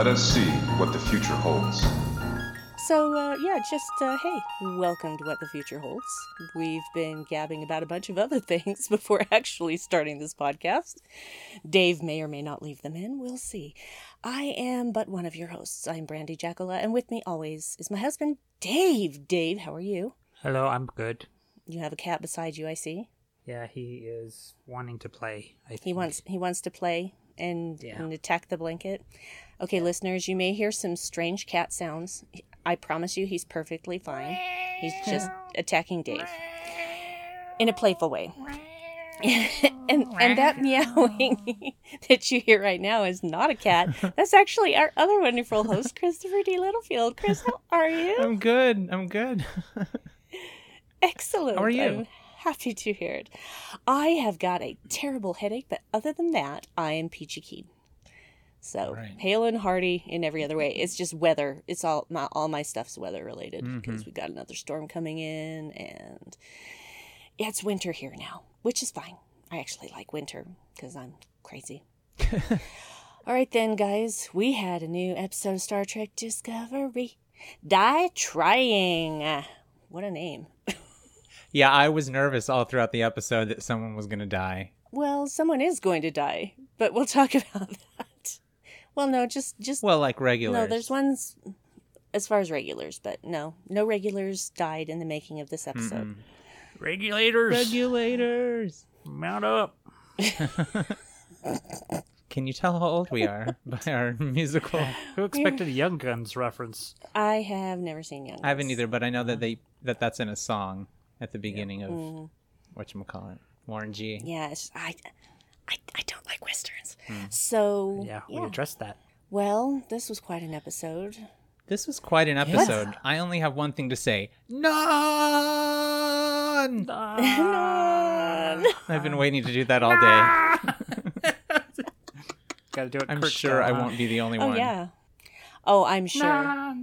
Let us see what the future holds. So, uh, yeah, just, uh, hey, welcome to What the Future Holds. We've been gabbing about a bunch of other things before actually starting this podcast. Dave may or may not leave them in, we'll see. I am but one of your hosts. I'm Brandi Jackala, and with me always is my husband, Dave. Dave, how are you? Hello, I'm good. You have a cat beside you, I see. Yeah, he is wanting to play. I think. He wants he wants to play and, Yeah. and attack the blanket. Okay, listeners, you may hear some strange cat sounds. I promise you, he's perfectly fine. He's just attacking Dave in a playful way. and and that meowing that you hear right now is not a cat. That's actually our other wonderful host, Christopher D. Littlefield. Chris, how are you? I'm good. I'm good. Excellent. How are you? I'm happy to hear it. I have got a terrible headache, but other than that, I am peachy keen. So Right. hale and hearty in every other way. It's just weather. It's all my all my stuff's weather related Mm-hmm. because we got another storm coming in, and yeah, it's winter here now, which is fine. I actually like winter because I'm crazy. all right then, guys. We had a new episode of Star Trek Discovery. Die trying. Ah, What a name. Yeah, I was nervous all throughout the episode that someone was going to die. Well, someone is going to die, but we'll talk about that. Well, no, just just Well, like regulars. no. There's ones as far as regulars, but no, no regulars died in the making of this episode. Regulators, regulators. mount up. Can you tell how old we are by our musical? Who expected a Young Guns reference? I have never seen Young. Guns. I haven't either, but I know that they that that's in a song at the beginning of mm-hmm. what you call it, Warren G. Yeah, I, I, I don't like westerns. Hmm. So Yeah, we addressed that. Well, this was quite an episode. This was quite an episode. I only have one thing to say. Nhan. Nhan. I've been waiting to do that all day. Got to do it. I'm Kurt sure I style, won't be the only Oh one. yeah. Oh, I'm sure.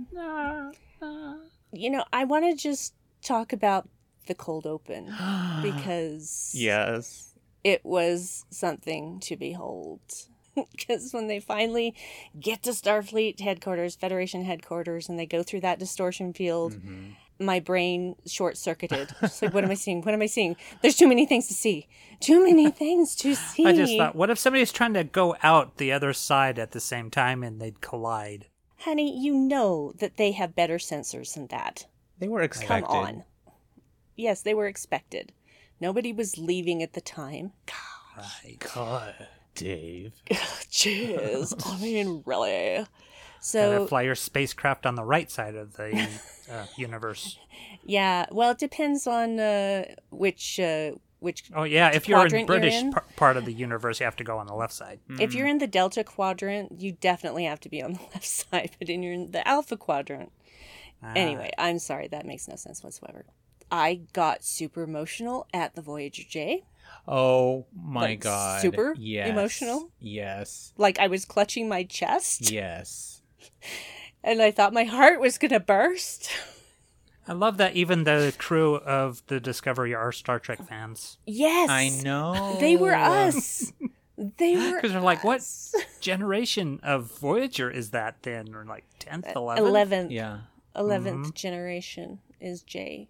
You know, I want to just talk about the cold open because Yes. it was something to behold. Because when they finally get to Starfleet headquarters, Federation headquarters, and they go through that distortion field, Mm-hmm. my brain short circuited. It's like, what am I seeing? What am I seeing? There's too many things to see. Too many things to see. I just thought, what if somebody's trying to go out the other side at the same time and they'd collide? Honey, you know that they have better sensors than that. They were expected Come on. Yes, they were expected. Nobody was leaving at the time. Right. God, Dave. Jeez. I mean, really. Gotta So, fly your spacecraft on the right side of the uh, universe. yeah, well, it depends on uh, which. Uh, which Oh yeah, if you're in quadrant you're British in? par- part of the universe, you have to go on the left side. if you're in the delta quadrant you definitely have to be on the left side but in you're in the alpha quadrant Ah. anyway i'm sorry that makes no sense whatsoever i got super emotional at the voyager j Oh my Like, God. super yes. emotional? Yes. like i was clutching my chest Yes. and i thought my heart was gonna burst I love that even the crew of the Discovery are Star Trek fans yes I know. they were us they were because they're like, "What generation of Voyager is that?" Then or like tenth, eleventh. 11th Yeah. 11th Mm-hmm. generation is j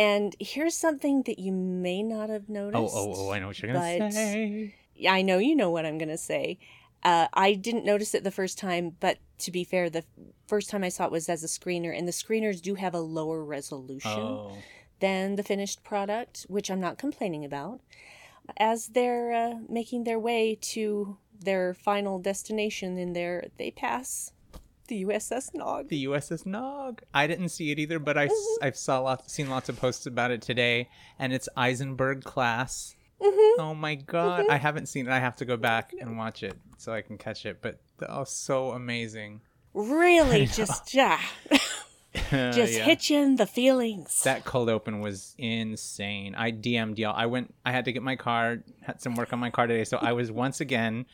and here's something that you may not have noticed Oh, oh, oh, I know what you're going to say. Yeah, I know you know what I'm going to say. Uh, I didn't notice it the first time, but to be fair, the first time I saw it was as a screener, and the screeners do have a lower resolution Oh. than the finished product, which I'm not complaining about. As they're uh, making their way to their final destination in there, they pass the USS Nog. The USS Nog. I didn't see it either, but I, Mm-hmm. have saw lots, seen lots of posts about it today, and it's Eisenberg class Oh my god, I haven't seen it. I have to go back and watch it so I can catch it. But oh, so amazing. Really, just yeah, just yeah. hit you in the feelings. That cold open was insane. I DM'd y'all. I went. I had to get my car. Had some work on my car today, so I was once again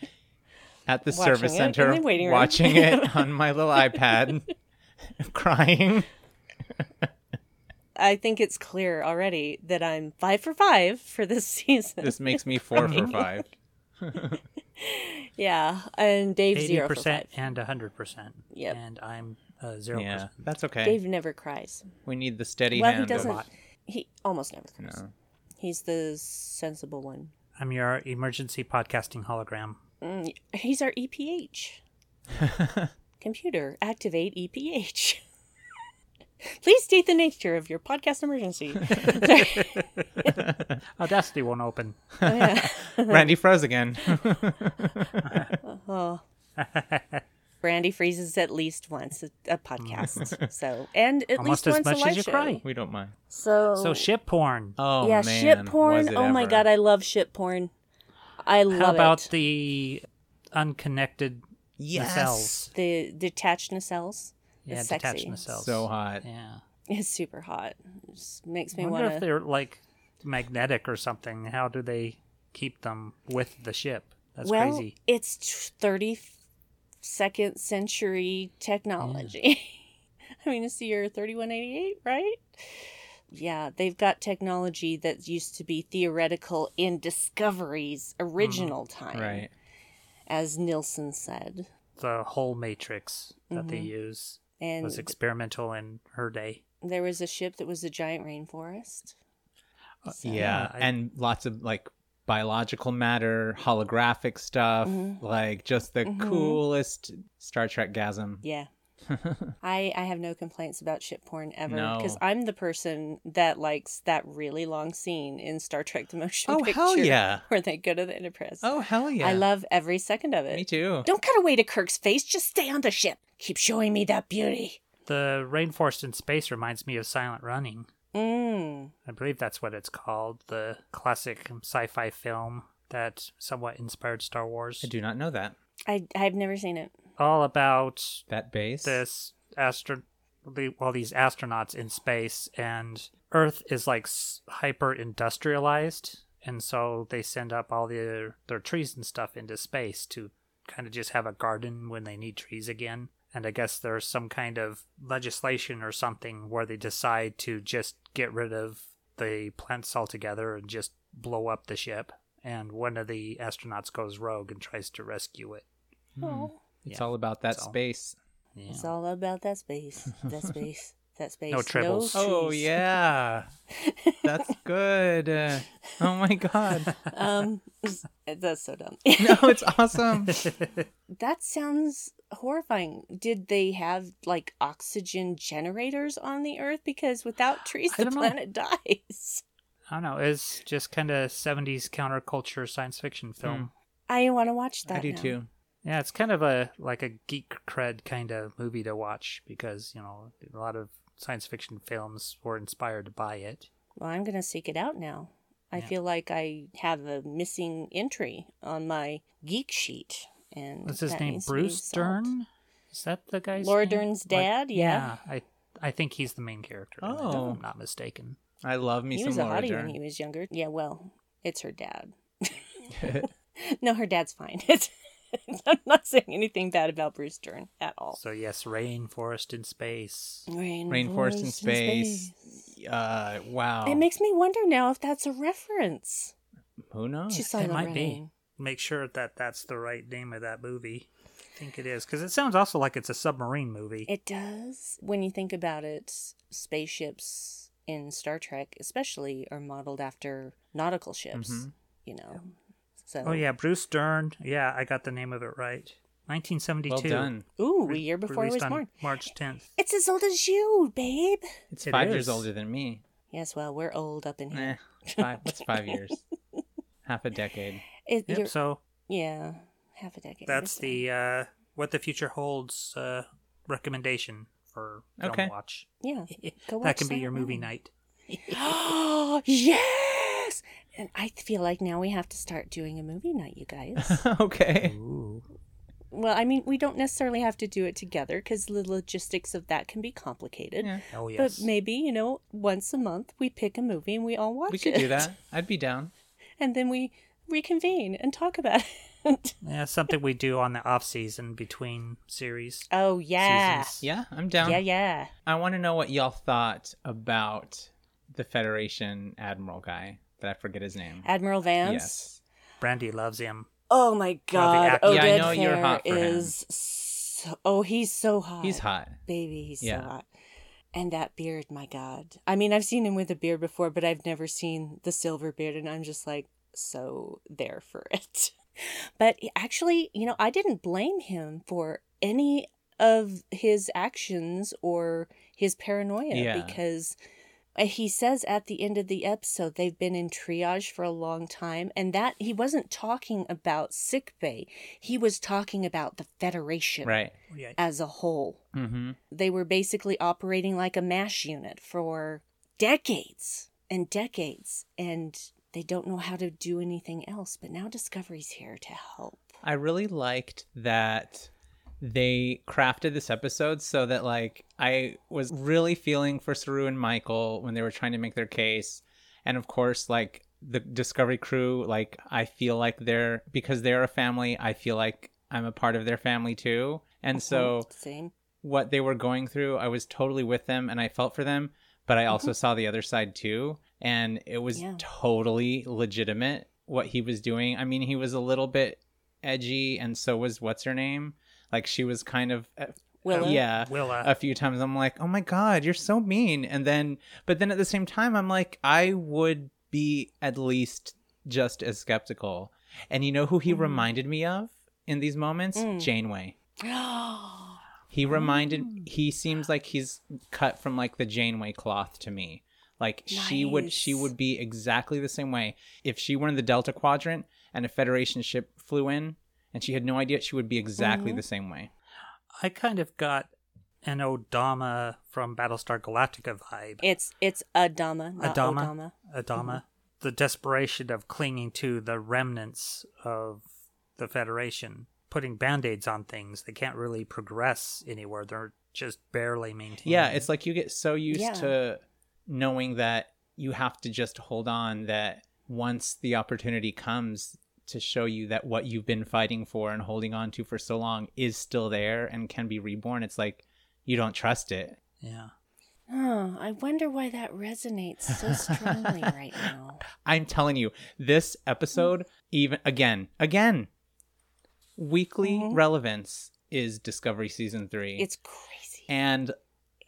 at the Watching service it in center the waiting room. watching it on my little iPad, crying. I think it's clear already that I'm five for five for this season. This makes me four for five. yeah, and Dave Eighty zero for percent five. and hundred percent. Yeah, And I'm uh, zero Yeah, percent. that's okay. Dave never cries. we need the steady Well, he hand. of- doesn't. He almost never cries. No. He's the sensible one. I'm your emergency podcasting hologram. Mm, he's our EPH. Computer, activate EPH. Please state the nature of your podcast emergency. Audacity won't open. Oh, yeah. Randy froze again. Oh. Brandi freezes at least once a, a podcast. So, and at Almost least as once a much live as you show. cry. we don't mind. So, So ship porn. Oh yeah, man, ship was porn. it Oh my god, I love ship porn. I love it. How about it. the unconnected Yes. nacelles? the detached nacelles. Yeah, It's detached sexy. nacelles. So hot. Yeah. It's super hot. It just makes me I wonder want if they're like magnetic or something. How do they keep them with the ship? That's Well, crazy. it's t- thirty second century technology. I mean, it's the year thirty one eighty eight, right? Yeah, they've got technology that used to be theoretical in Discovery's original time, Right. as Nilsson said. The whole matrix that they Mm-hmm. use And was experimental in her day. there was a ship that was a giant rainforest. So- Yeah, and lots of like biological matter, holographic stuff, Mm-hmm. like just the coolest Star Trek gasm. Yeah. I I have no complaints about ship porn ever No. because I'm the person that likes that really long scene in Star Trek: The Motion Oh, Picture. hell yeah. Where they go to the Enterprise. Oh hell yeah! I love every second of it. Me too. Don't cut away to Kirk's face. Just stay on the ship. Keep showing me that beauty. The rainforest in space reminds me of Silent Running. Mm. I believe that's what it's called. The classic sci-fi film that somewhat inspired Star Wars. I do not know that. I I've never seen it. All about That base. this astro the- well these astronauts in space and earth is like hyper industrialized and so they send up all their their trees and stuff into space to kind of just have a garden when they need trees again. And i guess there's some kind of legislation or something where they decide to just get rid of the plants altogether and just blow up the ship. And one of the astronauts goes rogue and tries to rescue it. Oh, hmm. It's yeah, all about that that's all. space. yeah. it's all about that space. That space. That space. No tribbles. Oh yeah, that's good. Uh, oh my god. Um, that's so dumb. No, it's awesome. That sounds horrifying. Did they have like oxygen generators on the Earth? Because without trees, the don't know. planet dies. I don't know. It's just kind of 70s counterculture science fiction film. I want to watch that. I do now. too. Yeah, it's kind of a like a geek cred kind of movie to watch because, you know, a lot of science fiction films were inspired by it. Well, I'm gonna seek it out now. I feel like I have a missing entry on my geek sheet, and What's his name? needs to be Bruce solved. Dern? Is that the guy's Laura name? Dern's Like- dad? Yeah. I I think he's the main character. Oh. if I'm not mistaken. I love me He some was a Laura hottie Dern. when he was younger. Yeah, well, it's her dad. no, her dad's fine. It's, I'm not saying anything bad about Bruce Dern at all. So yes, rainforest in space. Rainforest, Rainforest in space. Uh, wow. It makes me wonder now if that's a reference Who knows? to Silent might Running. be. Make sure that that's the right name of that movie. I think it is because it sounds also like it's a submarine movie. It does. When you think about it, spaceships in Star Trek, especially, are modeled after nautical ships. Mhm. You know, so Oh yeah, Bruce Dern. Yeah, I got the name of it right. 1972. well done. ooh, a year before I was on born. March 10th. It's as old as you, babe. It's It five is. years older than me. Yes, well, we're old up in Eh, here. five. What's five years? Half a decade. It, Yep. you're- So yeah, half a decade. that's That's the uh, what the future holds uh, recommendation for film Okay. watch. yeah. Go that watch can be your Silent movie Running. night. yes, And I feel like now we have to start doing a movie night, you guys. okay. Ooh. well, I mean, we don't necessarily have to do it together because the logistics of that can be complicated. Yeah. Oh yes. But maybe, you know, once a month we pick a movie and we all watch it. We it. could do that. I'd be down. And then we reconvene and talk about it. yeah, something we do on the off season between series. oh, yeah. Seasons. Yeah, I'm down. Yeah, yeah. I want to know what y'all thought about the Federation Admiral guy, but I forget his name. Admiral Vance. Yes. Brandi loves him. Oh my god. Oh, Yeah, I Oded know you're hot for him. is so, oh, he's so hot. He's hot. Baby, he's Yeah. so hot. And that beard, my god. I mean, I've seen him with a beard before, but I've never seen the silver beard and I'm just like so there for it. But actually, you know, I didn't blame him for any of his actions or his paranoia Yeah. because he says at the end of the episode they've been in triage for a long time and that he wasn't talking about sick bay he was talking about the federation Right. Yeah. as a whole Mm-hmm. they were basically operating like a mash unit for decades and decades and they don't know how to do anything else but now discovery's here to help I really liked that they crafted this episode so that like I was really feeling for Saru and Michael when they were trying to make their case. And of course, like the Discovery crew, like I feel like they're because they're a family, I feel like I'm a part of their family too. And so mhm. same what they were going through, I was totally with them and I felt for them, but I mm-hmm. also saw the other side too. And it was Yeah. totally legitimate what he was doing. I mean, he was a little bit edgy, and so was what's her name? Like, she was kind of. uh, Willa? Yeah. Willa. A few times I'm like, oh my God, you're so mean. And then, but then at the same time, I'm like, I would be at least just as skeptical. And you know who he reminded me of in these moments? Mm. Janeway. He reminded Oh. he seems like he's cut from like the Janeway cloth to me. Like she would she would be exactly the same way. If she were in the Delta Quadrant and a Federation ship flew in and she had no idea, she would be exactly Mm-hmm. the same way. I kind of got an Odama from Battlestar Galactica vibe. it's it's adama not Adama. odama Adama. The desperation of clinging to the remnants of the Federation, putting band aids on things. They can't really progress anywhere. They're just barely maintaining. Yeah, it's like you get so used Yeah. to knowing that you have to just hold on that once the opportunity comes to show you that what you've been fighting for and holding on to for so long is still there and can be reborn, it's like you don't trust it. yeah. oh i wonder why that resonates so strongly right now I'm telling you, this episode, even again, again, weekly Mhm. relevance is Discovery Season 3. it's crazy and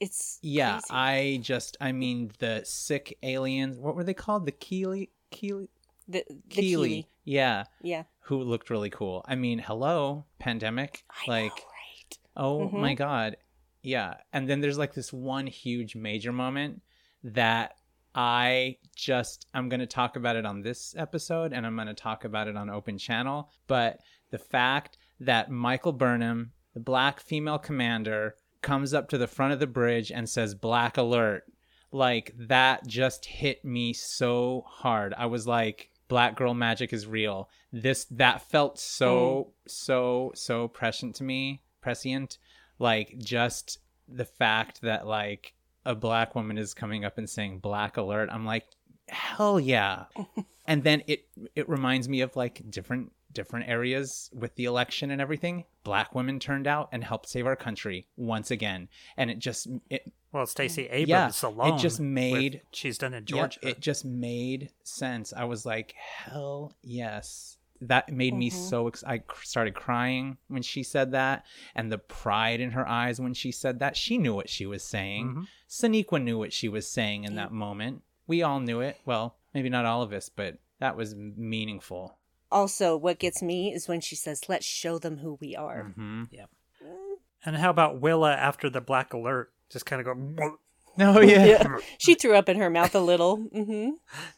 it's yeah, crazy. I just, I mean, the sick aliens, what were they called? The Kili? Kili? The, the Kili. Kili. Yeah. yeah Who looked really cool. I mean, hello, pandemic. I like, know, right oh Mhm. my God. Yeah. And then there's like this one huge major moment that I just, I'm going to talk about it on this episode and I'm going to talk about it on Open Channel. But the fact that Michael Burnham, the black female commander, comes up to the front of the bridge and says, Black alert. Like that just hit me so hard. I was like, Black girl magic is real. This, that felt so, hmm. so, so prescient to me, prescient. Like just the fact that like a black woman is coming up and saying black alert i'm like hell yeah and then it it reminds me of like different different areas with the election and everything black women turned out and helped save our country once again and it just it Well, Stacey Abrams Yeah, it alone. just with- made- she's done in yeah, Georgia. it just made sense i was like hell yes that made me Mhm. so ex- i cr- started crying when she said that and the pride in her eyes when she said that she knew what she was saying. Sonequa knew what she was saying in that moment. We all knew it. Well, maybe not all of us, but that was meaningful. Also what gets me is when she says let's show them who we are hmm And how about Willa after the black alert? Just kind of go. Oh yeah. yeah she threw up in her mouth a little hmm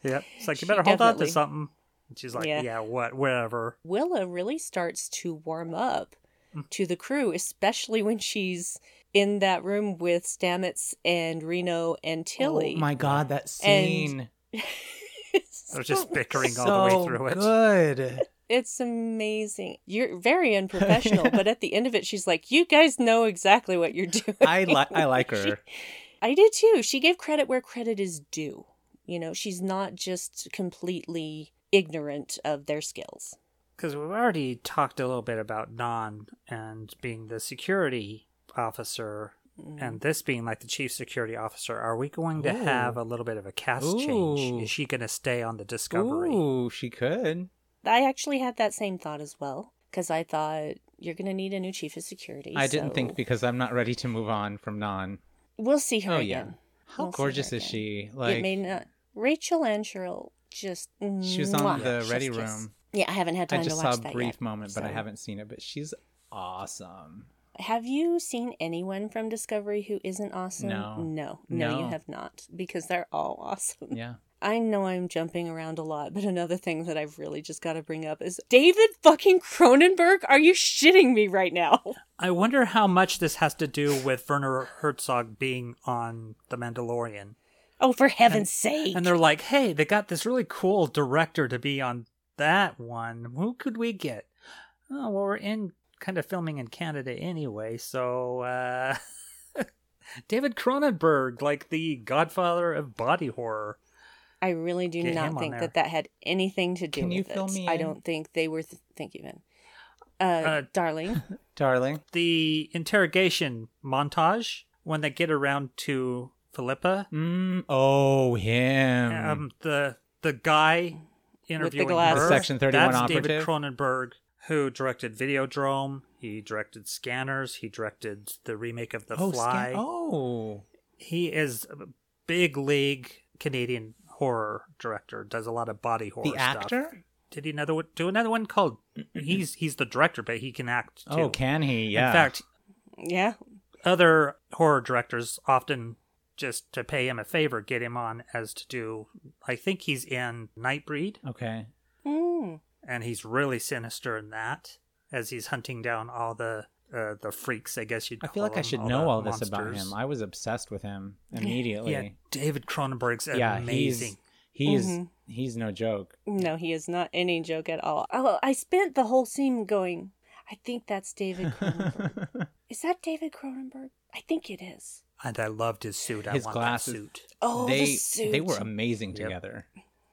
Yep. It's like you She better hold on to something. And she's like, Yeah. yeah, what, whatever. Willa really starts to warm up Mm. to the crew, especially when she's in that room with Stamets and Reno and Tilly. Oh my god, that scene. They're just bickering all the way through it. Good. It's amazing. You're very unprofessional, but at the end of it, she's like, "You guys know exactly what you're doing." I like I like her. I did too. She gave credit where credit is due. You know, she's not just completely ignorant of their skills. Because we've already talked a little bit about Nhan and being the security officer, Mm. and this being like the chief security officer. Are we going to have a little bit of a cast change? Is she going to stay on the Discovery? Ooh, she could. I actually had that same thought as well because I thought you're going to need a new chief of security. I didn't think because I'm not ready to move on from Nhan. we'll see her Oh, yeah. again. How We'll gorgeous is again. she? it Like may not. Rachael Ancheril just. she was on mwah, the chef's Ready kiss. Room. Yeah, I haven't had time to watch that. I just saw a brief yet, moment, but I haven't seen it. But she's awesome. Have you seen anyone from Discovery who isn't awesome? No. No. No, you have not because they're all awesome. Yeah. I know I'm jumping around a lot, but another thing that I've really just got to bring up is David fucking Cronenberg. Are you shitting me right now? I wonder how much this has to do with Werner Herzog being on The Mandalorian. Oh, for heaven's sake. And they're like, hey, they got this really cool director to be on that one. Who could we get? Oh, well, we're in kind of filming in Canada anyway, so uh David Cronenberg, like the godfather of body horror. I really do Get not think there. that that had anything to do Can with you it. me I don't think they were. Th- thank you, Ben. Uh, Uh, darling. Darling. The interrogation montage when they get around to Philippa, Mm, oh, him. um, the the guy interviewing glasses. her, The Section 31 that's David operative? Cronenberg, who directed Videodrome. He directed Scanners. He directed the remake of The oh, Fly. Scan- oh. He is a big league Canadian horror director. Does a lot of body horror. The stuff. actor? Did he another one, do another one called? He's he's the director, but he can act too. Oh, can he? Yeah. In fact, Yeah. other horror directors often just to pay him a favor get him on as to do. I think he's in Nightbreed, Okay. Mm. And he's really sinister in that as he's hunting down all the uh, the freaks. I guess you'd. I feel like I should all know all this about him. I was obsessed with him immediately. Yeah, David Cronenberg's Yeah, amazing. he's he's Mhm. he's no joke. No, he is not any joke at all. Oh, I spent the whole scene going. I think that's David Cronenberg. is that David Cronenberg? I think it is. And I loved his suit. I His want glasses. that suit. Oh, they the suit. they were amazing Yep. together,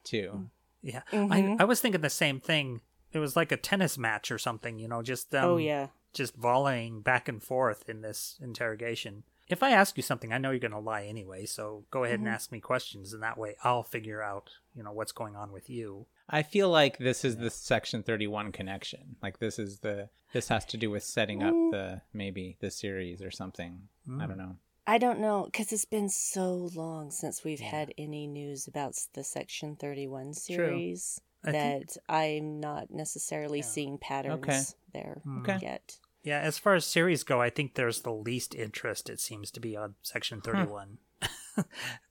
too. Yeah, Mhm. I, I was thinking the same thing. It was like a tennis match or something, you know, just them oh yeah. just volleying back and forth in this interrogation. If I ask you something, I know you're going to lie anyway, so go ahead Mm-hmm. and ask me questions, and that way I'll figure out, you know, what's going on with you. I feel like this is the Section Thirty One connection. Like this is the this has to do with setting up Mm. the maybe the series or something. I don't know. I don't know because it's been so long since we've had any news about the Section Thirty One series I that think- I'm not necessarily seeing patterns Okay. there hmm. Okay. yet. Yeah, as far as series go, I think there's the least interest, it seems to be, on Section hmm. 31.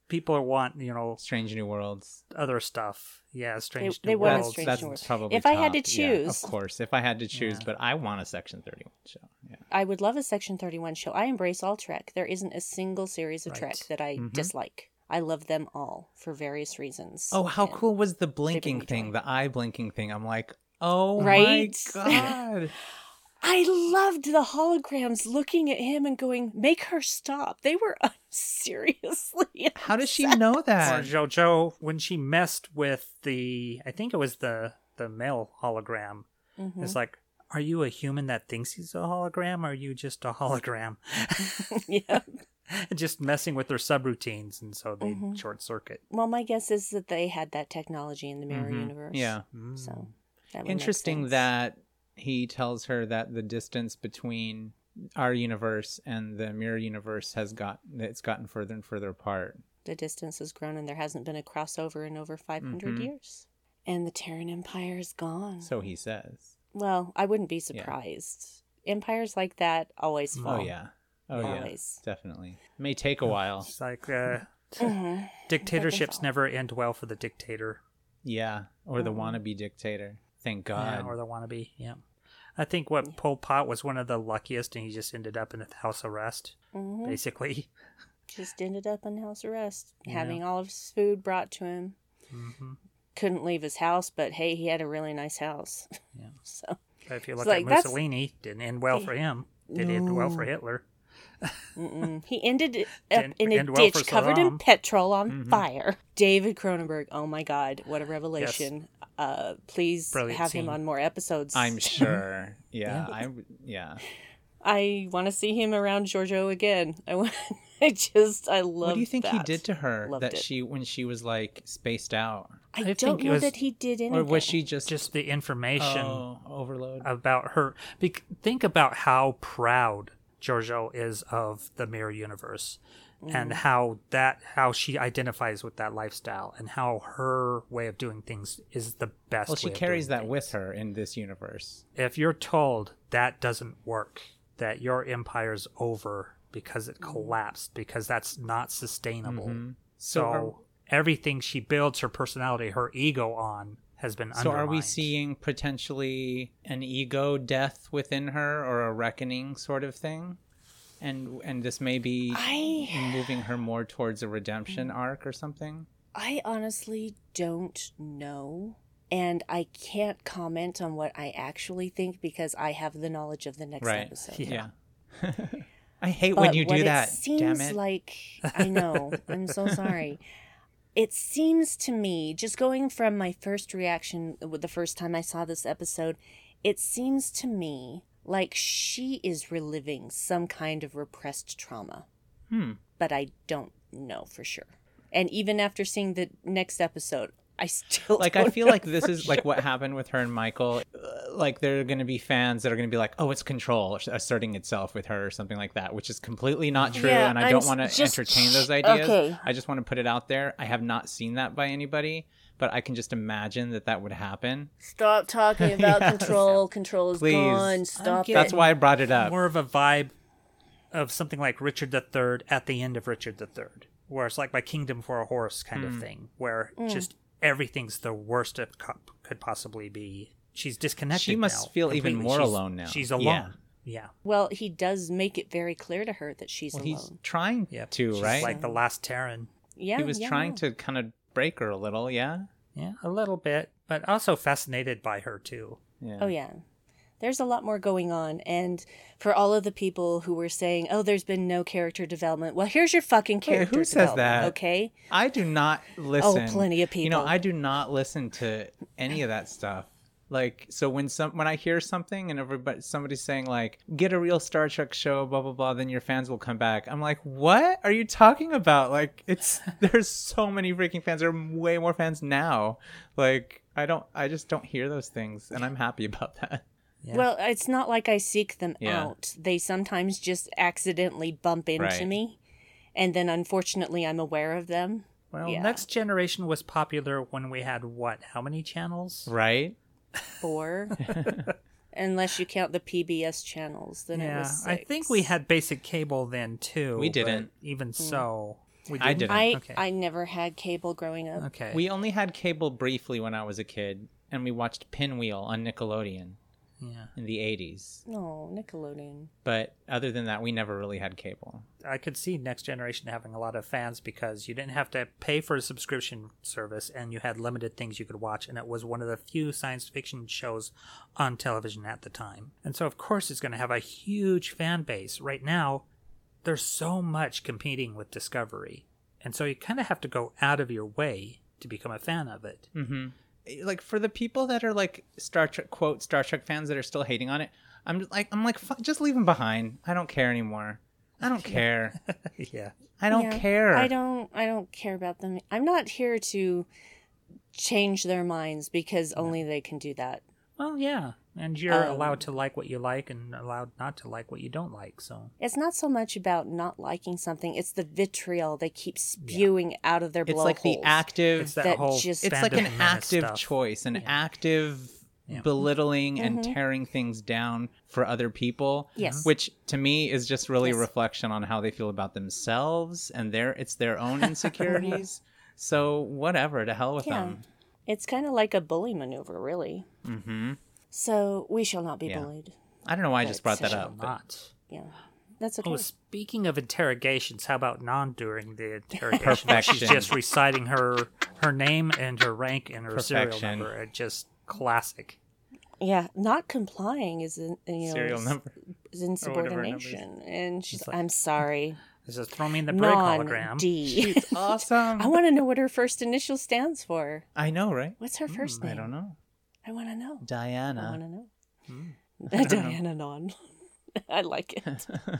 People want, you know, Strange New Worlds. other stuff. Yeah, Strange they New want a Worlds. Strange that's New Worlds. probably If I had to top. Yeah, choose- of course, if I had to choose, Yeah. but I want a Section Thirty One show. Yeah. I would love a Section 31 show. I embrace all Trek. There isn't a single series of Right. Trek that I Mhm. dislike. I love them all for various reasons. Oh, how And cool was the blinking thing, the eye blinking thing? I'm like, oh Right? my god. I loved the holograms looking at him and going, make her stop. They were seriously. How does she know Or that? JoJo, when she messed with the, I think it was the the male hologram, Mhm. it's like, are you a human that thinks he's a hologram, or are you just a hologram? yeah. just messing with their subroutines, and so they Mhm. short circuit. Well, my guess is that they had that technology in the mirror Mhm. universe. Yeah. So that Interesting that he tells her that the distance between our universe and the mirror universe has got it's gotten further and further apart. the distance has grown and there hasn't been a crossover in over 500 Mhm. years. And the Terran Empire is gone. So he says. Well, I wouldn't be surprised. Empires like that always fall. Oh yeah. Oh yeah. Always. Definitely. May take a while. It's like uh, Mhm. dictatorships never end well for the dictator. Yeah. Or the Mhm. wannabe dictator. Thank God. Yeah, God. or the wannabe. Yeah. I think what Pol Pot was one of the luckiest, and he just ended up in house arrest, Mhm. basically. Just ended up in house arrest, Yeah. having all of his food brought to him. hmm couldn't leave his house, but hey, he had a really nice house. Yeah. so But if you look like, at that's- Mussolini, didn't end well for him. Did end well for Hitler. He ended up Didn't in a well ditch for covered in petrol on fire. David Cronenberg, oh my God, what a revelation! Uh, please Brilliant have him on more episodes. I'm sure. Yeah, I w- yeah. I want to see him around Georgiou again. I want. I just I love. That. What do you think he did to her Loved that it. she when she was like spaced out, I, I don't think know was- that he did anything. or was she just Just the information oh, overload? about her. Bec- think about how proud Georgiou is of the mirror universe, and Mm-hmm. how that how she identifies with that lifestyle, and how her way of doing things is the best. well, she carries that things. with her in this universe. If you're told that doesn't work, that your empire's over because it collapsed, because that's not sustainable. Mm-hmm. So, are- everything she builds her personality, her ego on, has been So are we seeing potentially an ego death within her or a reckoning sort of thing? And and this may be I moving her more towards a redemption arc or something? I honestly don't know. And I can't comment on what I actually think because I have the knowledge of the next Right. episode. Yeah. I hate But when you what do it that. seems Damn it. like I know. I'm so sorry. It seems to me, just going from my first reaction with the first time I saw this episode, it seems to me like she is reliving some kind of repressed trauma. Hmm. But I don't know for sure. And even after seeing the next episode, I still like I don't feel know like this for is like what happened with her and Michael. Uh, Like there are going to be fans that are going to be like, "Oh, it's control asserting itself with her" or something like that, which is completely not true. Yeah, and I I'm don't want to entertain those ideas. okay. I just want to put it out there. I have not seen that by anybody, but I can just imagine that that would happen. Stop talking about Yes. control. Control is Please. gone. Stop it. That's why I brought it up. more of a vibe of something like Richard III at the end of Richard III, where it's like my kingdom for a horse kind Hmm. of thing, where Mm. just everything's the worst it co- could possibly be. She's disconnected. She must now, feel even more She's- alone now. She's Yeah. alone. Yeah. Well, he does make it very clear to her that she's Well, alone. he's trying Yep. to, She's right? like the last Terran. yeah, he was yeah, trying yeah. to kind of break her a little, yeah. Yeah, a little bit, but also fascinated by her too. Yeah. Oh yeah. There's a lot more going on and for all of the people who were saying, "Oh, there's been no character development." Well, here's your fucking character development. who says that? okay? I do not oh, listen. Oh, plenty of people. You know. I do not listen to any of that stuff. Like, so when some when I hear something and everybody somebody's saying like, "Get a real Star Trek show," blah blah blah, then your fans will come back. I'm like, what are you talking about? Like, it's there's so many freaking fans. There are way more fans now. Like, I don't, I just don't hear those things, and I'm happy about that. Yeah. Well, it's not like I seek them Yeah. out. They sometimes just accidentally bump into Right. me, and then unfortunately I'm aware of them. Well, Yeah. Next Generation was popular when we had what? How many channels? Right? Four, unless you count the PBS channels, then it yeah, was. I think we had basic cable then too. We didn't. Even hmm. so, we I didn't. didn't. I okay. I never had cable growing up. okay. We only had cable briefly when I was a kid, and we watched Pinwheel on Nickelodeon yeah. in the 80s. No, Nickelodeon. But other than that, we never really had cable. I could see Next Generation having a lot of fans because you didn't have to pay for a subscription service and you had limited things you could watch, and it was one of the few science fiction shows on television at the time. And so, of course, it's going to have a huge fan base. Right now, there's so much competing with Discovery, and so you kind of have to go out of your way to become a fan of it. Mm-hmm. Eh, like for the people that are like Star Trek quote Star Trek fans that are still hating on it, I'm just like I'm like "Fu- just leave them behind. I don't care anymore. I don't care. yeah. I don't Yeah, care. I don't I don't care about them. I'm not here to change their minds because only they can do that. Well, yeah. And you're Um, allowed to like what you like and allowed not to like what you don't like. So, It's not so much about not liking something, it's the vitriol they keep spewing out of their It's like the active. it's that, that whole just- it's like an active stuff. choice, an Yeah. active Yeah. belittling and Mhm. tearing things down for other people. Yes. Which to me is just really Yes. a reflection on how they feel about themselves and their it's their own insecurities. so whatever, to hell with Yeah. them. It's kind of like a bully maneuver, really. Mm-hmm. So we shall not be Yeah. bullied. I don't know why I just brought that But- up. but- Not. Yeah. That's okay. Oh, speaking of interrogations, how about Nhan during the interrogation? where She's just reciting her her name and her rank and her serial number. It just classic. yeah, not complying is in, you know Serial is, number. is whatever her number is. insubordination, and she's like, like- "I'm sorry, It says, "Throw me in the brig hologram." D." It's awesome. I want to know what her first initial stands for. I know, right? What's her first name? I don't know. I want to know. Diana. I want to know. Hmm. Diana Nhan. I like it.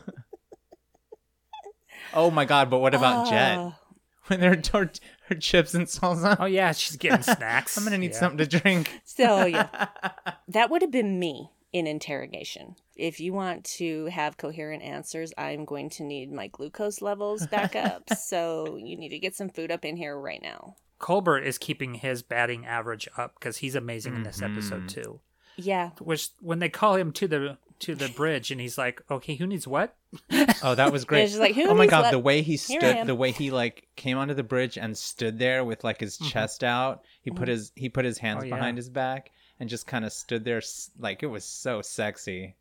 oh my god! But what about Jet? Ah. When they're tor- her chips and salsa. Oh yeah, she's getting snacks. I'm gonna need Yeah. something to drink. So yeah, that would have been me in interrogation. If you want to have coherent answers, I'm going to need my glucose levels back up. so you need to get some food up in here right now. Culber is keeping his batting average up because he's amazing in this episode mm-hmm. too. Yeah. Which when they call him to the to the bridge and he's like, "Okay, who needs what?" Oh, that was great. Yeah, like, "Who oh my god, what?" the way he stood, the way he like came onto the bridge and stood there with like his mm-hmm. chest out. He put mm-hmm. his he put his hands Oh, yeah. behind his back and just kind of stood there, like it was so sexy.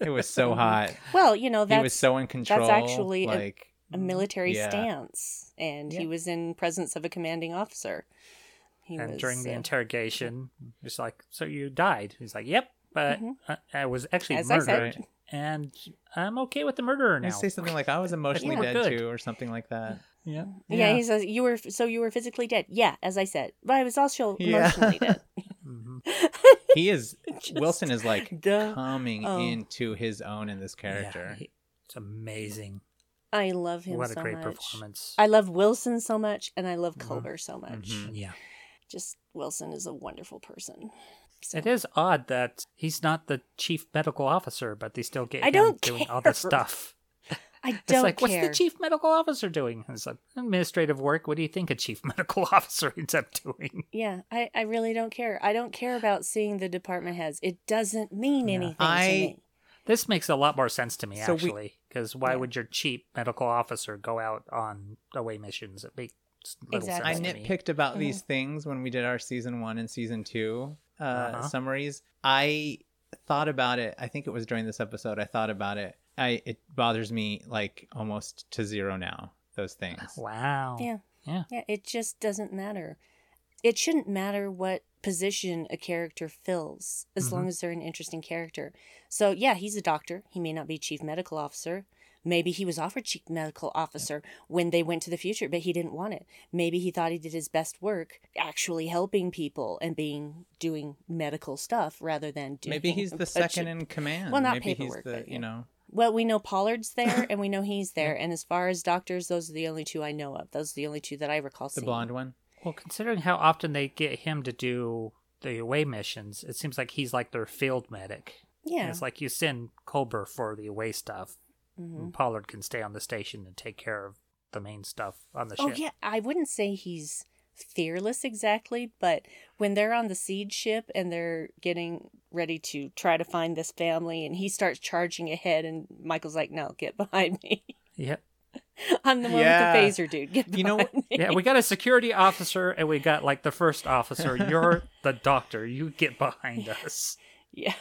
It was so hot. Well, you know, he that's was so in control. That's actually a- like a military Yeah. stance, and he was in presence of a commanding officer. He and was, during the uh, interrogation, it's like, "So you died?" He's like, "Yep, but Mhm. I, I was actually As I murdered, said. and I'm okay with the murderer They now." say something like I was emotionally Yeah. dead Good. too, or something like that. Yeah, yeah. he says you were so you were physically dead. Yeah, as I said, but I was also Yeah. emotionally dead. hmm He is Just- Wilson is like duh. coming Oh. into his own in this character. it's amazing. I love him so much. what a so great much. performance. I love Wilson so much, and I love Mhm. Culber so much. Mhm. yeah, Just Wilson is a wonderful person. So- it is odd that he's not the chief medical officer, but they still get I him don't doing all care. this stuff. I don't care. It's like, care. what's the chief medical officer doing? It's like administrative work. What do you think a chief medical officer ends up doing? Yeah, I, I really don't care. I don't care about seeing the department heads. It doesn't mean Yeah. anything I- to me. This makes a lot more sense to me, So we- actually, because why Yeah. would your cheap medical officer go out on away missions? It makes little Exactly. I sense to me. nitpicked about Mhm. these things when we did our season one and season two uh, Uh-huh. summaries. I thought about it. I think it was during this episode. I thought about it. I it bothers me like almost to zero now. Those things. Wow. Yeah. Yeah. Yeah, it just doesn't matter. It shouldn't matter what position a character fills as Mm-hmm. long as they're an interesting character. So, yeah, he's a doctor. He may not be chief medical officer. Maybe he was offered chief medical officer when they went to the future, but he didn't want it. Maybe he thought he did his best work actually helping people and being doing medical stuff rather than doing Maybe he's the second in command. Well, not Maybe he's paperwork, the but, you know. Well, we know Pollard's there and we know he's there. And as far as doctors, those are the only two I know of. Those are the only two that I recall The seeing. blonde one. Well, considering how often they get him to do the away missions, it seems like he's like their field medic. Yeah. It's like you send Culber for the away stuff, Mhm. and Pollard can stay on the station and take care of the main stuff on the Oh ship. yeah, I wouldn't say he's fearless exactly, but when they're on the seed ship and they're getting ready to try to find this family and he starts charging ahead and Michael's like, "No, get behind me. Yep. I'm the one Yeah. with the phaser, dude. Get You know me." Yeah, we got a security officer and we got like the first officer. You're the doctor. You get behind us. yeah.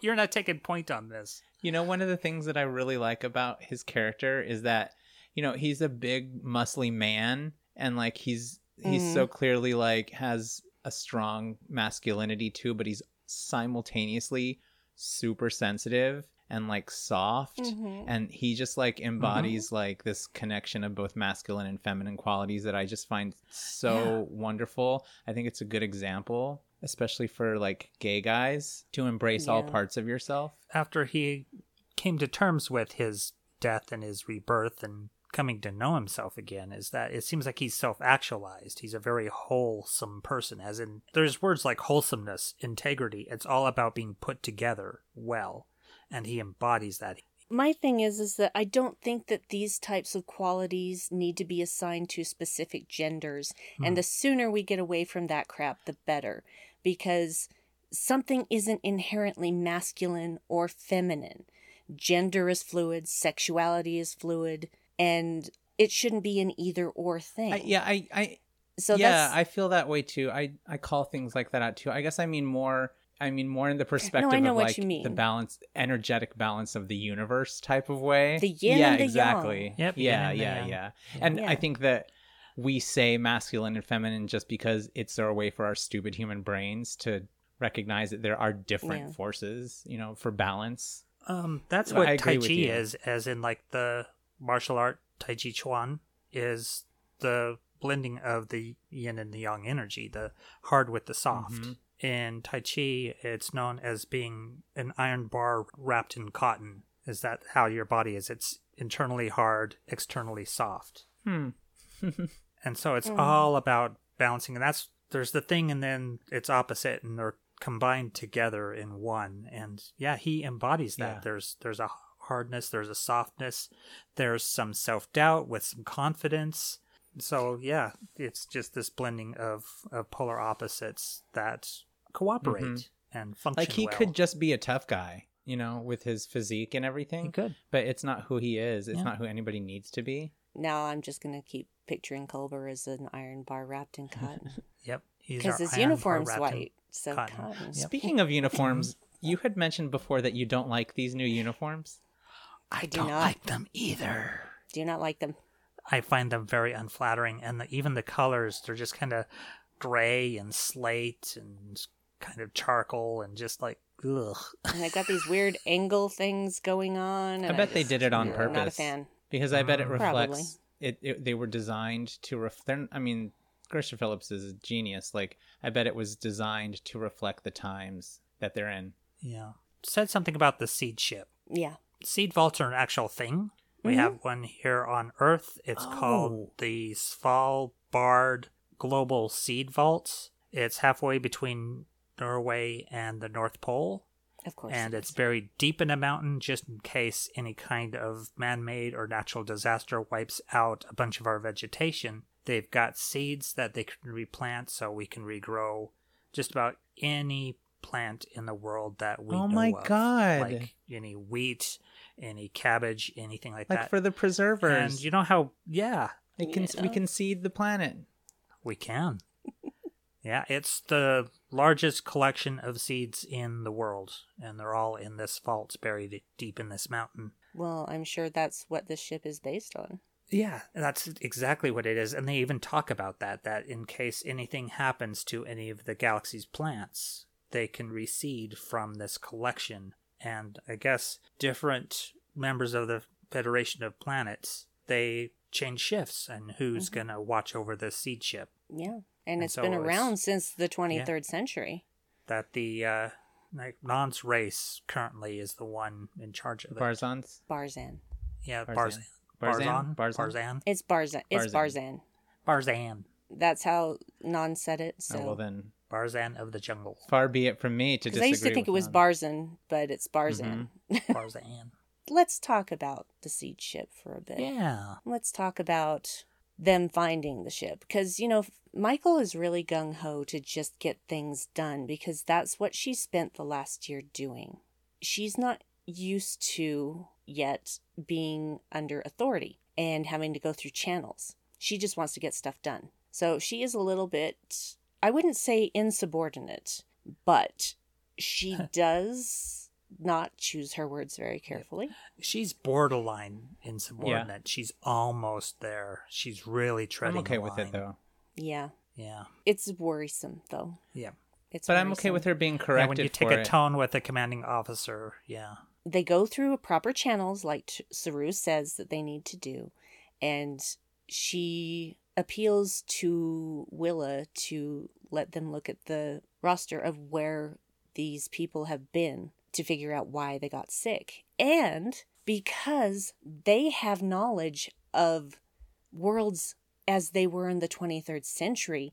You're not taking point on this. You know, one of the things that I really like about his character is that, you know, he's a big, muscly man, and like he's he's Mhm. so clearly like has a strong masculinity too, but he's simultaneously super sensitive and like soft. Mhm. And he just like embodies like this connection of both masculine and feminine qualities that I just find so wonderful. I think it's a good example, especially for like gay guys to embrace all parts of yourself. After he came to terms with his death and his rebirth and coming to know himself again, is that it seems like he's self actualized. He's a very wholesome person, as in, there's words like wholesomeness, integrity. It's all about being put together well. And he embodies that. My thing is is that I don't think that these types of qualities need to be assigned to specific genders. Hmm. And the sooner we get away from that crap, the better. Because something isn't inherently masculine or feminine. Gender is fluid, sexuality is fluid, and it shouldn't be an either or thing. I, yeah, I, I so yeah, that's I feel that way too. I, I call things like that out too. I guess I mean more I mean more in the perspective know of what like you mean. the balance, energetic balance of the universe type of way. The yin yeah, and the exactly. yang. Yep, yin Yeah, and yeah, yeah. And Yeah. I think that we say masculine and feminine just because it's our way for our stupid human brains to recognize that there are different Yeah. forces, you know, for balance. Um, that's Well, what Tai Chi is, as in like the martial art Tai Chi Chuan is the blending of the yin and the yang energy, the hard with the soft. Mhm. In Tai Chi, it's known as being an iron bar wrapped in cotton. Is that how your body is? It's internally hard, externally soft. Hmm. And so it's Mm. all about balancing. And that's there's the thing, and then it's opposite, and they're combined together in one. And yeah, he embodies that. Yeah. There's there's a hardness, there's a softness, there's some self doubt with some confidence. So yeah, it's just this blending of of polar opposites that cooperate Mhm. and function. Like he well. could just be a tough guy, you know, with his physique and He everything. could. But it's not who he is. It's Yeah. not who anybody needs to be. Now I'm just gonna keep picturing Culber as an iron bar wrapped in cotton Yep. Because his uniform's white, so cotton. cotton. Yep. Speaking of uniforms, you had mentioned before that you don't like these new uniforms. I do don't not. like them either. Do not like them. I find them very unflattering, and the, even the colors, they're just kind of gray and slate and kind of charcoal and just like, ugh. And they've got these weird angle things going on. I and bet they just- did it on I'm purpose. Not a fan. Because I bet it Mm. Reflects it, it. They were designed to reflect. I mean, Christopher Phillips is a genius. Like I bet it was designed to reflect the times that they're in. Yeah. Said something about the seed ship. Yeah. Seed vaults are an actual thing. We Mhm. have one here on Earth. It's Oh. called the Svalbard Global Seed Vault. It's halfway between Norway and the North Pole. Of course. and it's buried deep in a mountain just in case any kind of man-made or natural disaster wipes out a bunch of our vegetation they've got seeds that they can replant so we can regrow just about any plant in the world that we Oh know my of. God. like any wheat any cabbage anything like, Like that for the preservers, and you know how yeah they can we can seed the planet. we can yeah it's the largest collection of seeds in the world and they're all in this vault buried deep in this mountain Well, I'm sure that's what this ship is based on. yeah that's exactly what it is and they even talk about that that in case anything happens to any of the galaxy's plants they can reseed from this collection and i guess different members of the federation of planets they change shifts and who's Mm-hmm. gonna watch over the seed ship Yeah. And, And it's so been it's- around since the 23rd century. that the uh like Nhan's race currently is the one in charge of it. Barzans. Barzan. yeah, Barzan. Barzan. Barzan? Barzan. Barzan? Barzan. It's Barzan. It's Barzan. Barzan. Barzan. That's how Nhan said it. So. Oh, well then, Barzan of the jungle. far be it from me to Because disagree. I used to think it was Nan. Barzan, but it's Barzan. Barzan. Let's talk about the seed ship for a bit. yeah. Let's talk about them finding the ship. Because, you know, Michael is really gung ho to just get things done because that's what she spent the last year doing. She's not used to yet being under authority and having to go through channels. She just wants to get stuff done. So she is a little bit, I wouldn't say insubordinate, but she does not choose her words very carefully. She's borderline insubordinate. She's almost there. She's really treading I'm okay the with it though. Yeah. Yeah. It's worrisome, though. Yeah. It's But I'm okay with her being corrected. Yeah, corrected when you take for a it. tone with a commanding officer, yeah. They go through proper channels, like T- Saru says that they need to do, and she appeals to Willa to let them look at the roster of where these people have been to figure out why they got sick. And because they have knowledge of worlds as they were in the 23rd century,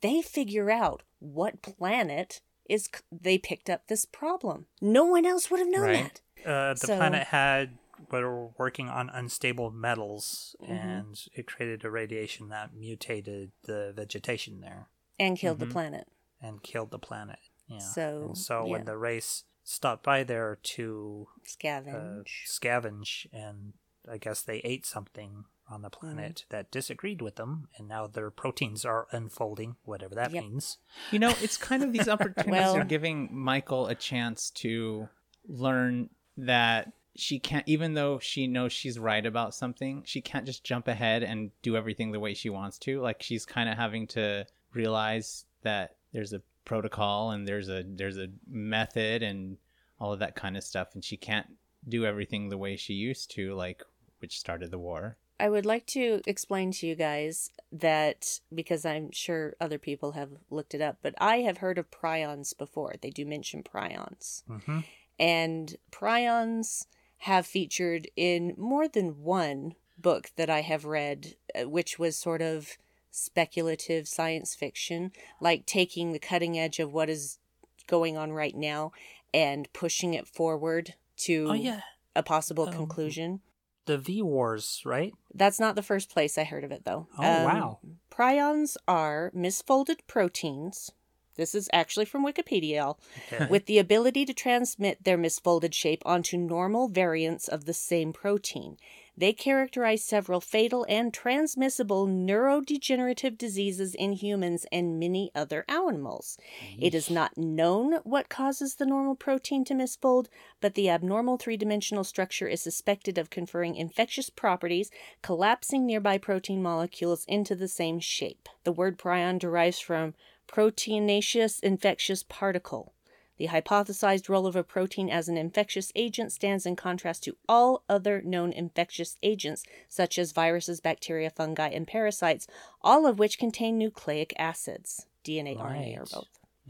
they figure out what planet is c- they picked up this problem. No one else would have known Right. that. Uh, the So- planet had were working on unstable metals, Mhm. and it created a radiation that mutated the vegetation there And killed Mhm. the planet. and killed the planet. Yeah. So, and so yeah. when the race stopped by there to uh, Scavenge. scavenge, and I guess they ate something on the planet that disagreed with them, and now their proteins are unfolding, whatever that Yep. means. You know, it's kind of these opportunities Well- are giving Michael a chance to learn that she can't, even though she knows she's right about something, she can't just jump ahead and do everything the way she wants to. Like she's kind of having to realize that there's a protocol and there's a there's a method and all of that kind of stuff, and she can't do everything the way she used to, like which started the war. I would like to explain to you guys that because I'm sure other people have looked it up, but I have heard of prions before. They do mention prions. hmm And prions have featured in more than one book that I have read, uh, which was sort of speculative science fiction, like taking the cutting edge of what is going on right now and pushing it forward to Oh yeah, a possible Um, conclusion. the V Wars, right? That's not the first place I heard of it, though. Oh, Um, wow. Prions are misfolded proteins. This is actually from Wikipedia, Okay. with the ability to transmit their misfolded shape onto normal variants of the same protein. They characterize several fatal and transmissible neurodegenerative diseases in humans and many other animals. It is not known what causes the normal protein to misfold, but the abnormal three dimensional structure is suspected of conferring infectious properties, collapsing nearby protein molecules into the same shape. The word prion derives from proteinaceous infectious particle. The hypothesized role of a protein as an infectious agent stands in contrast to all other known infectious agents, such as viruses, bacteria, fungi, and parasites, all of which contain nucleic acids. DNA, RNA, or both.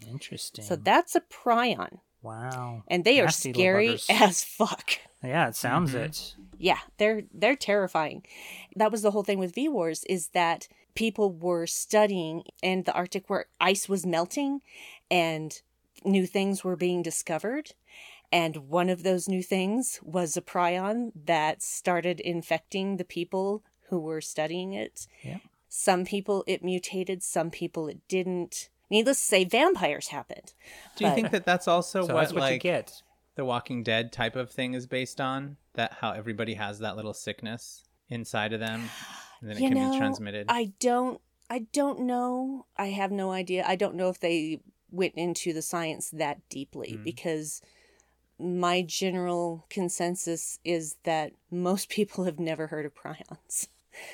Interesting. So that's a prion. wow. And they are Nasty little scary as fuck. Yeah, it sounds mm-hmm. it. Yeah, they're they're terrifying. That was the whole thing with V Wars is that people were studying in the Arctic where ice was melting and new things were being discovered. And one of those new things was a prion that started infecting the people who were studying it. Yeah. Some people it mutated, some people it didn't. Needless to say, vampires happened. Do you But- think that that's also So what, that's what like you get. the Walking Dead type of thing is based on? That how everybody has that little sickness inside of them, and then it can know, be transmitted. I don't I don't know. I have no idea. I don't know if they went into the science that deeply Mm. because my general consensus is that most people have never heard of prions.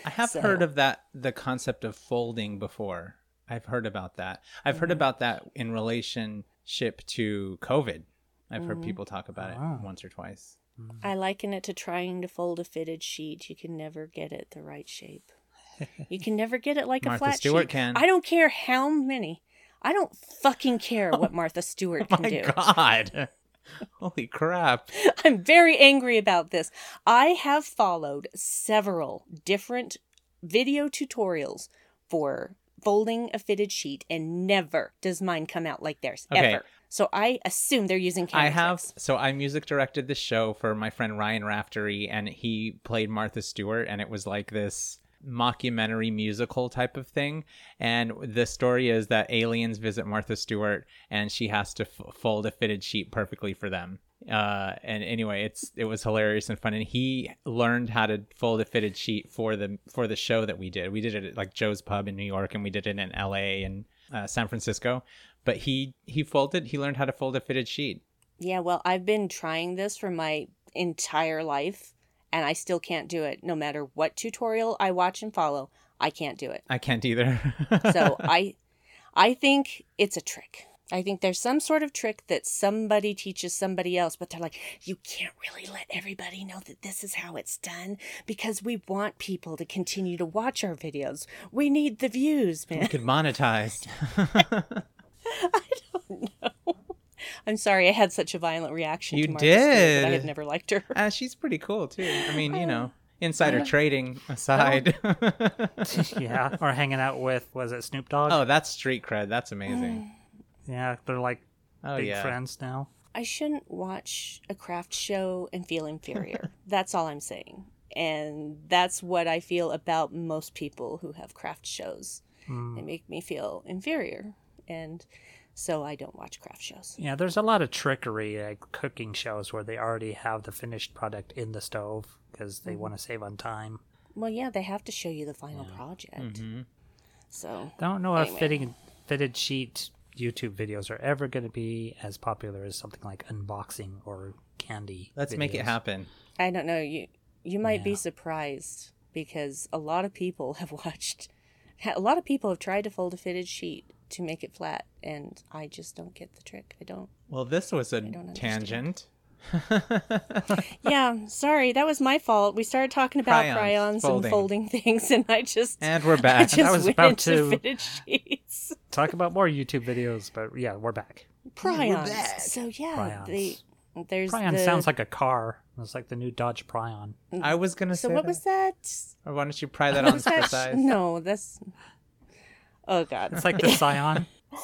I have So- heard of that the concept of folding before. I've heard about that. I've heard Mm-hmm. about that in relationship to COVID. I've Mm-hmm. heard people talk about Wow. it once or twice. I liken it to trying to fold a fitted sheet. You can never get it the right shape. You can never get it like a Martha flat Stewart sheet. can. I don't care how many. I don't fucking care what oh, Martha Stewart Oh can my do. god! Holy crap! I'm very angry about this. I have followed several different video tutorials for folding a fitted sheet, and never does mine come out like theirs Okay. ever. So I assume they're using camera I have tricks. so I music directed the show for my friend Ryan Raftery, and he played Martha Stewart, and it was like this mockumentary musical type of thing. And the story is that aliens visit Martha Stewart, and she has to f- fold a fitted sheet perfectly for them. Uh, and anyway, it's it was hilarious and fun. And he learned how to fold a fitted sheet for the for the show that we did. We did it at like Joe's Pub in New York, and we did it in L.A. and uh, San Francisco. But he he folded. He learned how to fold a fitted sheet. Yeah, well, I've been trying this for my entire life, and I still can't do it. No matter what tutorial I watch and follow, I can't do it. I can't either. So I, I think it's a trick. I think there's some sort of trick that somebody teaches somebody else, but they're like, you can't really let everybody know that this is how it's done because we want people to continue to watch our videos. We need the views, man. we could monetize. I'm sorry I had such a violent reaction You to Martha Stewart, but I had never liked her. uh, she's pretty cool too. I mean, you know, insider trading aside. yeah, or hanging out with was it Snoop Dogg? oh, that's street cred. That's amazing. yeah, they're like Oh big yeah. friends now. I shouldn't watch a craft show and feel inferior. that's all I'm saying. And that's what I feel about most people who have craft shows. They make me feel inferior. And so I don't watch craft shows. Yeah, there's a lot of trickery like cooking shows where they already have the finished product in the stove because they want to save on time. Well, yeah, they have to show you the final project. Mm-hmm. So Don't know if Anyway. fitting fitted sheet YouTube videos are ever going to be as popular as something like unboxing or candy. Let's make it happen. I don't know. You you might be surprised because a lot of people have watched. A lot of people have tried to fold a fitted sheet to make it flat, and I just don't get the trick. I don't. Well, this was a tangent. Yeah, sorry, that was my fault. We started talking about Prions, prions, folding. and folding things, and I just And we're I back. just I was went about to- fitted sheets. Talk about more YouTube videos, but yeah, we're back. Prions. So yeah, Prions. they there's Prion the, sounds like a car. It's like the new Dodge Prion. Mm. I was gonna So say. what that. was that? Or why don't you pry that What on was for that? size? No, that's. Oh God. It's like the Scion.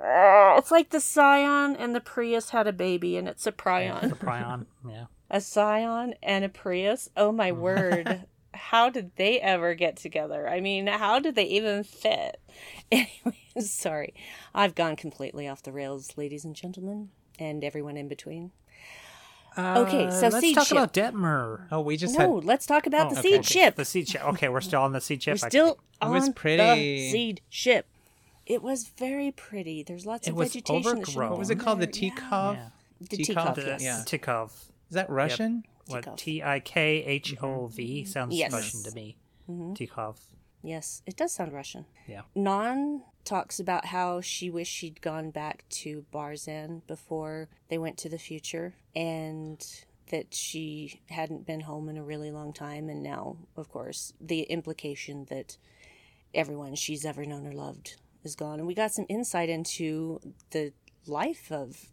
Uh, it's like the Scion and the Prius had a baby, and it's a Prion. Prion. Yeah. A Scion and a Prius. Oh my word! How did they ever get together? I mean, how did they even fit? Anyway, sorry, I've gone completely off the rails, ladies and gentlemen, and everyone in between. Okay, so Uh, let's seed talk ship. about Detmer. Oh, we just No, had. let's talk about Oh, the okay, seed okay. ship. The seed ship. Okay, we're still on the seed ship. We're I- still It on was the pretty. seed ship. It was very pretty. There's lots It of was vegetation. that should overgrown. have What was it been called? The there. Tikhov? Yeah. The Tikhov? Tikhov, The yes. Yeah. Tikhov. Is that Russian? What T I K H O V sounds Yes. Russian to me. Tikhov. Yes, it does sound Russian. Yeah. Nhan talks about how she wished she'd gone back to Barzan before they went to the future and that she hadn't been home in a really long time. And now, of course, the implication that everyone she's ever known or loved is gone. And we got some insight into the life of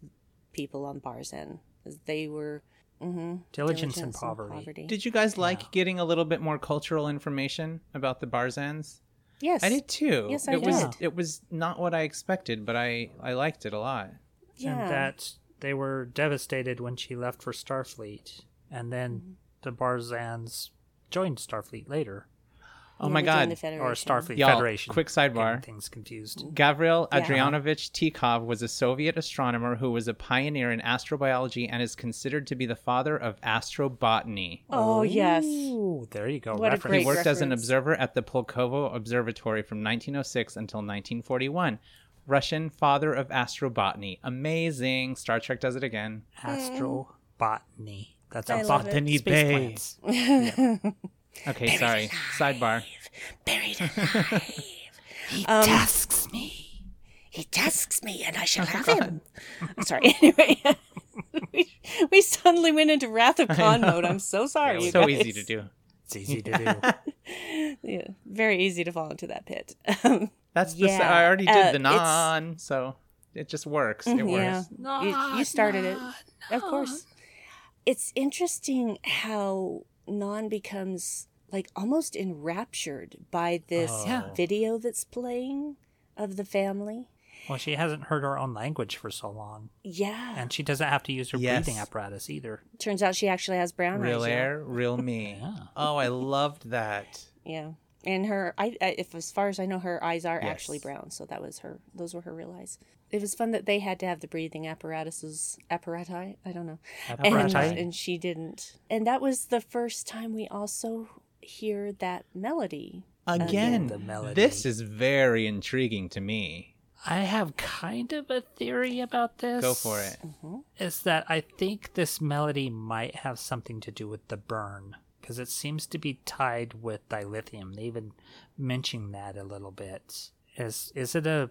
people on Barzan. They were mhm, Diligence and poverty. Did you guys like getting a little bit more cultural information about the Barzans? Yes. I did too. Yes, I it was did. it was not what I expected, but I I liked it a lot. Yeah. And that they were devastated when she left for Starfleet. And then Mm-hmm. the Barzans joined Starfleet later. Oh my god. Or Starfleet Y'all, Federation. quick sidebar. Getting things confused. Gavril Yeah. Adrianovich Tikhov was a Soviet astronomer who was a pioneer in astrobiology and is considered to be the father of astrobotany. Oh, yes. There you go. What a Reference. great He worked as an observer at the Pulkovo Observatory from 1906 until 1941. Russian father of astrobotany. Amazing. Star Trek does it again. Astrobotany. That's I a love it. botany space plants. Okay, sorry. Sidebar. Buried alive. He Um, tasks me. He tasks me, and I shall have him. Sorry. Anyway, we, we suddenly went into Wrath of Khan mode. I'm so sorry. you so guys. easy to do. It's easy to do. Yeah, very easy to fall into that pit. Um, That's the. Yeah, I already did uh, the Mm-hmm, non, so it just works. It yeah, works. you, you started it, of course. It's interesting how Nhan becomes like almost enraptured by this oh. Yeah. video that's playing of the family. Well, she hasn't heard her own language for so long, Yeah, and she doesn't have to use her Yes. breathing apparatus either. turns out she actually has brown Real eyes. yeah. air, real me. Yeah. Oh, I loved that. Yeah. And her, I, I, if as far as I know, her eyes are actually brown. So that was her. Those were her real eyes. It was fun that they had to have the breathing apparatuses, apparati. I don't know. And, uh, Apparati? and she didn't. And that was the first time we also hear that melody. Again, The melody. this is very intriguing to me. I have kind of a theory about this. Go for it. Mm-hmm. Is that I think this melody might have something to do with the burn because it seems to be tied with dilithium. They even mention that a little bit. Is is it a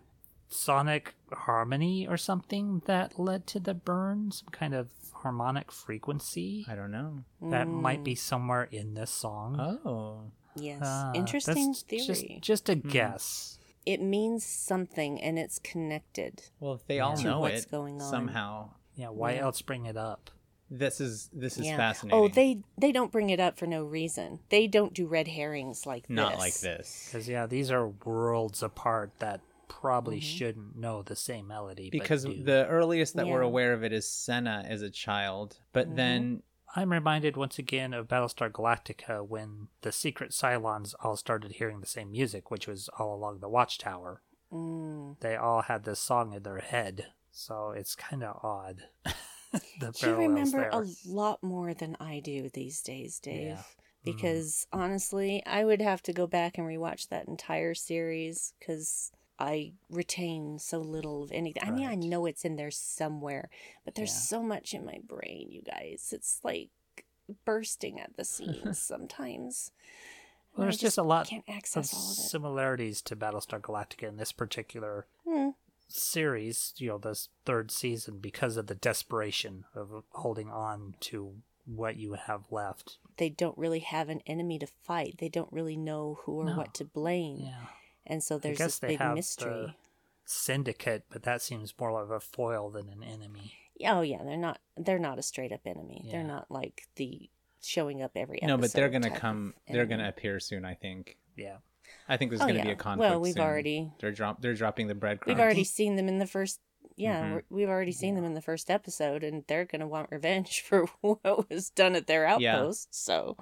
sonic harmony or something that led to the burn? Some kind of harmonic frequency I don't know. that might be somewhere in this song. Oh, Yes. Uh, Interesting theory. Just, just a guess. It means something and it's connected. well, if they all know what's it going on. somehow, Yeah. Why Yeah. else bring it up? this is this is yeah. fascinating. Oh, they they don't bring it up for no reason. They don't do red herrings like not this. like this Because yeah, these are worlds apart that probably mm-hmm. shouldn't know the same melody. because do. the earliest that we're aware of it is Senna as a child, but mm-hmm. then I'm reminded once again of Battlestar Galactica when the secret Cylons all started hearing the same music, which was all along the Watchtower. Mm. They all had this song in their head, so it's kind of odd. the You remember there. a lot more than I do these days, Dave. Yeah. because honestly, I would have to go back and rewatch that entire series because I retain so little of anything. I mean, I know it's in there somewhere, but there's Yeah. so much in my brain, you guys. It's like bursting at the seams sometimes. Well, there's just a lot can't of access all of it. similarities to Battlestar Galactica in this particular Hmm. series, you know, this third season, because of the desperation of holding on to what you have left. They don't really have an enemy to fight. They don't really know who or No. what to blame. Yeah. And so there's guess this they big have mystery. the- Syndicate, but that seems more of a foil than an enemy. Oh yeah, they're not they're not a straight up enemy. They're not like the showing up every no, but they're gonna come. They're gonna appear soon. I think. Yeah. I think there's Oh, gonna yeah. be a conflict. Well, we've soon. already They're drop. They're dropping the breadcrumbs. we've already seen them in the first yeah, Mhm. we're- we've already seen them in the first episode and they're going to want revenge for what was done at their Yeah. outpost. So,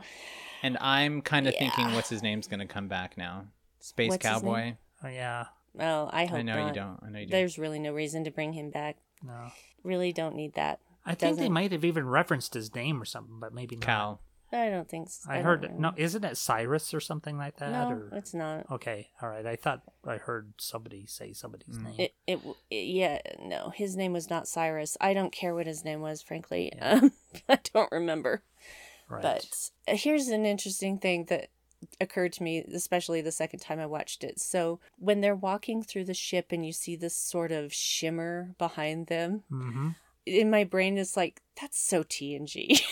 And I'm kind of thinking, what's his name's gonna come back now? Space What's his Cowboy. name? Oh, yeah. well, I hope I know not. you don't. I know you don't. There's really no reason to bring him back. No. Really don't need that. I think they Doesn't- might have even referenced his name or something, but maybe not. Cal. I don't think so. I, don't heard know. no, isn't it Cyrus or something like that? No, or it's not. okay, all right. I thought I heard somebody say somebody's Mm. name. It, it, it, yeah, no, his name was not Cyrus. I don't care what his name was, frankly. Yeah. Um, I don't remember. right. But uh, here's an interesting thing that occurred to me, especially the second time I watched it. So when they're walking through the ship and you see this sort of shimmer behind them, hmm in my brain it's like that's so TNG.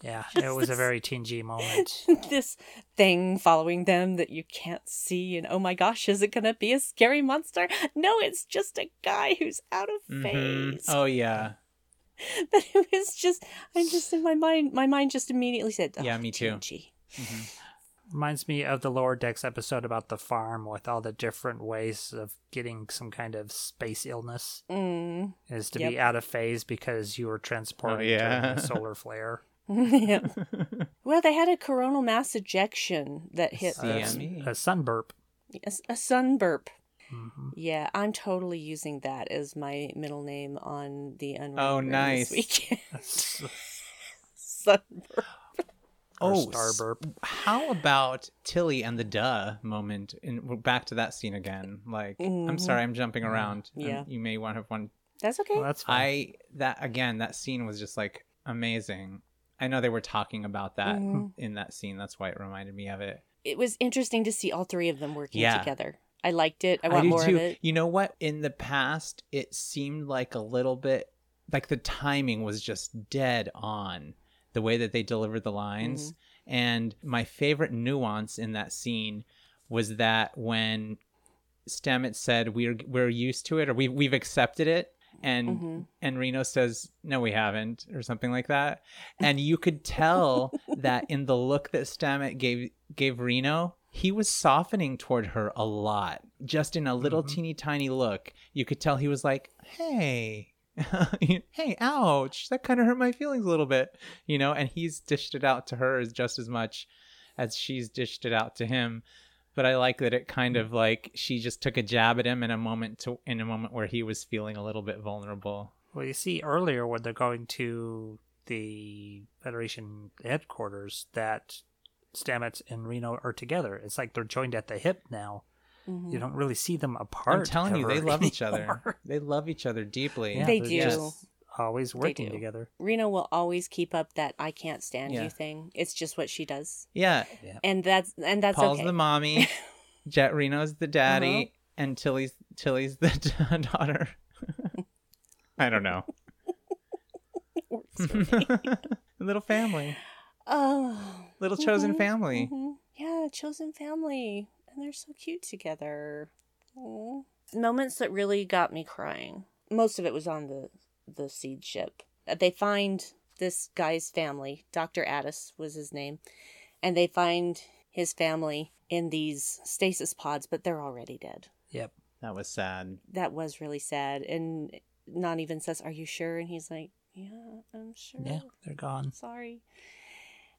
Yeah, it was a very TNG moment. this thing following them that you can't see, and oh my gosh, is it gonna be a scary monster? No, it's just a guy who's out of Mhm. phase. Oh yeah. But it was just, I'm just in my mind. My mind just immediately said, oh, Yeah, me too. TNG. Reminds me of the Lower Decks episode about the farm with all the different ways of getting some kind of space illness. Mm. Is to Yep. be out of phase because you were transporting Oh, yeah. during a solar flare. yeah. Well, they had a coronal mass ejection that hit A. CME. a sun burp. A, a sun burp. hmm Yeah, I'm totally using that as my middle name on the Unrated Oh, Room nice. This weekend. sun burp. Or Oh, star burp. How about Tilly and the duh moment? And we're back to that scene again. Like, I'm Mhm. sorry, I'm jumping around. Um, Yeah. you may want to have one. That's okay. Well, that's fine. I that again. That scene was just like amazing. I know they were talking about that Mhm. in that scene. That's why it reminded me of it. it was interesting to see all three of them working Yeah. together. I liked it. I want do more too. of it. You know what? In the past, it seemed like a little bit like the timing was just dead on the way that they delivered the lines. Mm-hmm. And my favorite nuance in that scene was that when Stamets said we're we're used to it or we we've accepted it and Mhm. and Reno says no we haven't or something like that and you could tell that in the look that Stamets gave gave Reno he was softening toward her a lot just in a little Mhm. teeny tiny look you could tell he was like hey hey ouch that kind of hurt my feelings a little bit you know and he's dished it out to her as just as much as she's dished it out to him but I like that it kind of like she just took a jab at him in a moment to in a moment where he was feeling a little bit vulnerable. Well, you see earlier when they're going to the Federation headquarters that Stamets and Reno are together. It's like they're joined at the hip now. Mhm. You don't really see them apart. I'm telling you, they ever love each other. They love each other deeply. Yeah, They they're do. just Always working do. together. Reno will always keep up that I can't stand Yeah. you thing. It's just what she does. Yeah. And that's and that's Paul's okay. the mommy, Jet Reno's the daddy, Uh-huh. and Tilly's Tilly's the daughter. I don't know. Works. Little family, oh. little chosen Mhm, family. mhm. Yeah, chosen family. And they're so cute together. Aw. Moments that really got me crying. Most of it was on the the seed ship. Uh, They find this guy's family. Dr. Addis was his name. And they find his family in these stasis pods, but they're already dead. Yep. That was sad. That was really sad. And not even says, Are you sure? And he's like, Yeah, I'm sure. Yeah, they're gone. Sorry.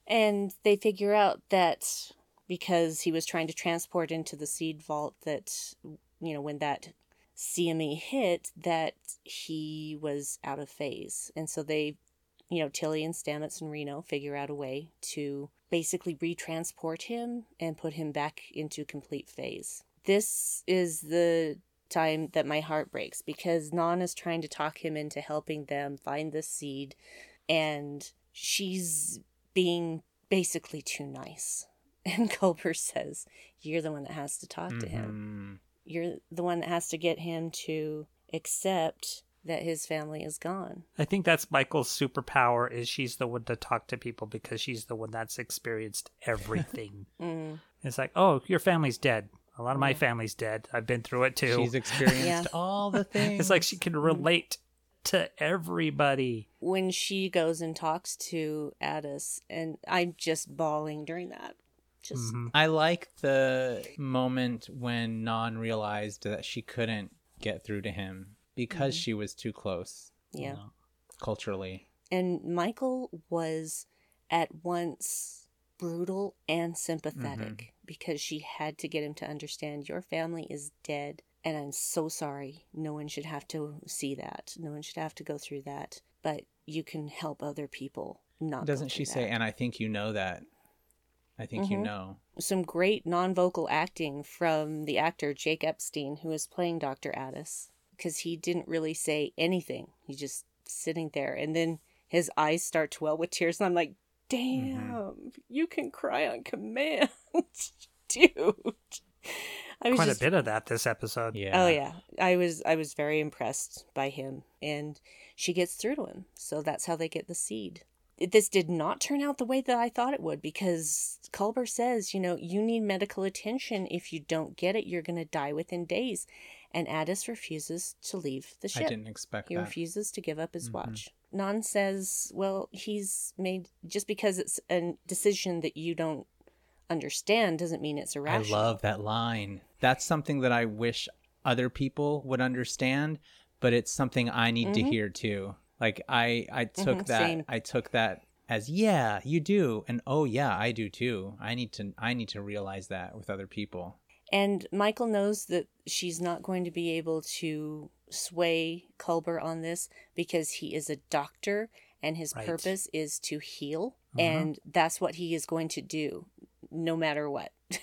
And they figure out that because he was trying to transport into the seed vault, that, you know, when that CME hit, that he was out of phase. And so they you know, Tilly and Stamets and Reno figure out a way to basically retransport him and put him back into complete phase. This is the time that my heart breaks because Nhan is trying to talk him into helping them find the seed and she's being basically too nice. And Culber says, You're the one that has to talk to him. Mhm. You're the one that has to get him to accept that his family is gone. I think that's Michael's superpower is she's the one to talk to people because she's the one that's experienced everything. Mm. it's like, oh, your family's dead. A lot of my family's dead. I've been through it too. She's experienced Yeah. all the things. it's like she can relate to everybody. When she goes and talks to Addis, and I'm just bawling during that. Just Mhm. I like the moment when Nhan realized that she couldn't get through to him because she was too close yeah. culturally. And Michael was at once brutal and sympathetic because she had to get him to understand your family is dead and I'm so sorry. No one should have to see that. No one should have to go through that. But you can help other people not. Doesn't she through say, and I think you know that? I think you Mhm. know. some great non-vocal acting from the actor Jake Epstein, who is playing Dr. Addis, because he didn't really say anything. He's just sitting there, and then his eyes start to well with tears, and I'm like, "Damn, you can cry on command, dude." I was Quite just, a bit of that this episode. Yeah. Oh yeah, I was I was very impressed by him, and she gets through to him. So that's how they get the seed. This did not turn out the way that I thought it would because Culber says, you know, you need medical attention. If you don't get it, you're going to die within days. And Addis refuses to leave the ship. I didn't expect He that. refuses to give up his Mhm. watch. Nhan says, well, he's made just because it's a decision that you don't understand doesn't mean it's irrational. I love that line. That's something that I wish other people would understand, but it's something I need to Mhm. hear too. Like I I took Mhm, that same. I took that as yeah, you do and oh yeah, I do too. I need to I need to realize that with other people. And Michael knows that she's not going to be able to sway Culber on this because he is a doctor and his Right. purpose is to heal. Mhm. And that's what he is going to do no matter what.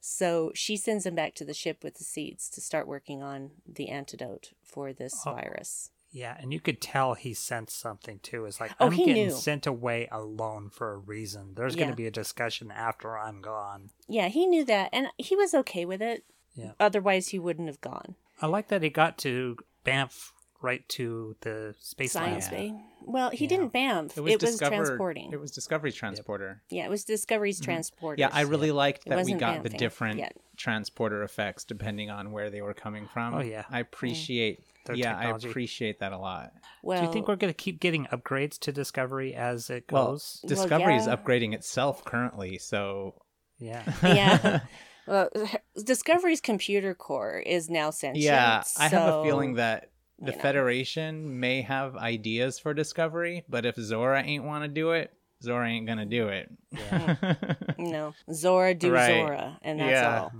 so she sends him back to the ship with the seeds to start working on the antidote for this Oh. virus. Yeah, and you could tell he sensed something too. It's like Oh, I'm he getting knew. sent away alone for a reason. There's going to be a discussion after I'm gone. Yeah, he knew that and he was okay with it. Yeah. Otherwise, he wouldn't have gone. I like that he got to BAMF right to the space Science lab. Bay. Well, he Yeah. didn't BAMF. It was, it was transporting. It was Discovery Transporter. Yeah, it was Discovery's mm-hmm. transporter. Yeah, I really liked that we wasn't got the different yet. Transporter effects depending on where they were coming from. Oh, yeah. I appreciate Their yeah, technology. I appreciate that a lot. Well, Do you think we're going to keep getting upgrades to Discovery as it goes? Well, Discovery is yeah. upgrading itself currently, so yeah. yeah. Well, Discovery's computer core is now sentient. yeah, I have a feeling that the you know. Federation may have ideas for Discovery, but if Zora ain't want to do it, Zora ain't gonna do it. No, Zora do Right. Zora, and that's Yeah. all.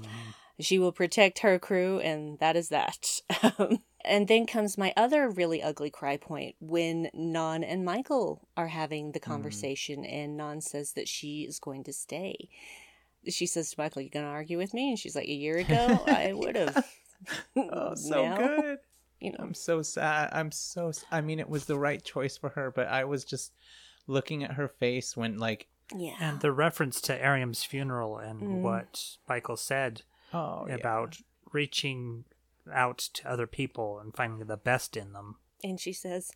She will protect her crew, and that is that. Um, and then comes my other really ugly cry point when Nhan and Michael are having the Hmm. conversation, and Nhan says that she is going to stay. She says to Michael, "You gonna argue with me?" And she's like, "A year ago, I would have." oh, so Now, good. You know, I'm so sad. I'm so. I mean, it was the right choice for her, but I was just looking at her face when, like, yeah. And the reference to Airiam's funeral and Mm. what Michael said oh, yeah. about reaching out to other people and finding the best in them. And she says,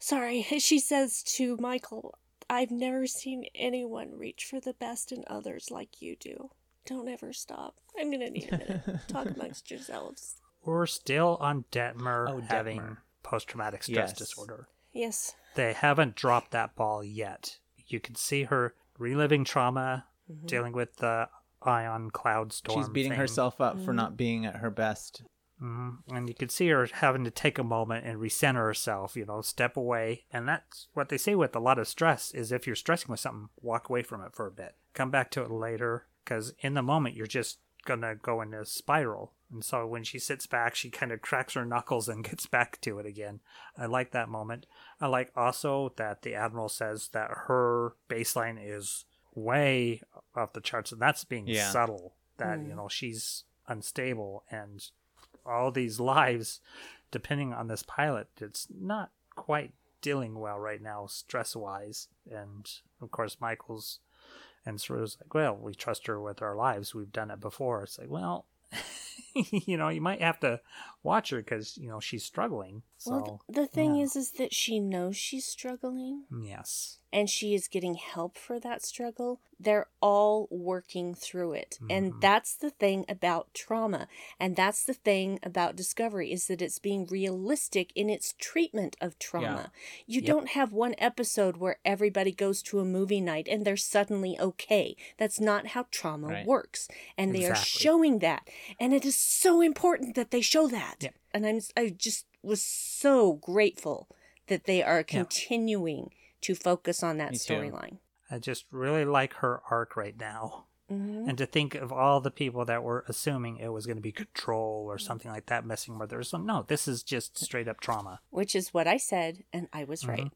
sorry, she says to Michael, I've never seen anyone reach for the best in others like you do. Don't ever stop. I'm going to need a minute. Talk amongst yourselves. We're still on Detmer Oh, having Detmer. post traumatic stress Yes. disorder. Yes. They haven't dropped that ball yet. You can see her reliving trauma, Mm-hmm. dealing with the ion cloud storm. She's beating thing. herself up Mm-hmm. for not being at her best. hmm And you can see her having to take a moment and recenter herself, you know, step away. And that's what they say with a lot of stress is if you're stressing with something, walk away from it for a bit. Come back to it later because in the moment you're just going to go in a spiral. And so when she sits back, she kind of cracks her knuckles and gets back to it again. I like that moment. I like also that the Admiral says that her baseline is way off the charts, and that's being Yeah. subtle. That, you hmm. know, she's unstable and all these lives, depending on this pilot, it's not quite dealing well right now, stress wise. And of course, Michael's and Saru's like, well, we trust her with our lives. We've done it before. It's like, well, you know, you might have to watch her because you know she's struggling. So well, the thing yeah. is, is that she knows she's struggling, yes, and she is getting help for that struggle. They're all working through it. And mm-hmm. that's the thing about trauma. And that's the thing about discovery is that it's being realistic in its treatment of trauma. You don't have one episode where everybody goes to a movie night and they're suddenly okay. That's not how trauma Right. works. And they are showing that. And it is so important that they show that. Yeah. And I'm I just was so grateful that they are continuing to focus on that storyline. I just really like her arc right now. Mhm. And to think of all the people that were assuming it was going to be control or something like that messing with her. So no, this is just straight up trauma. Which is what I said, and I was right.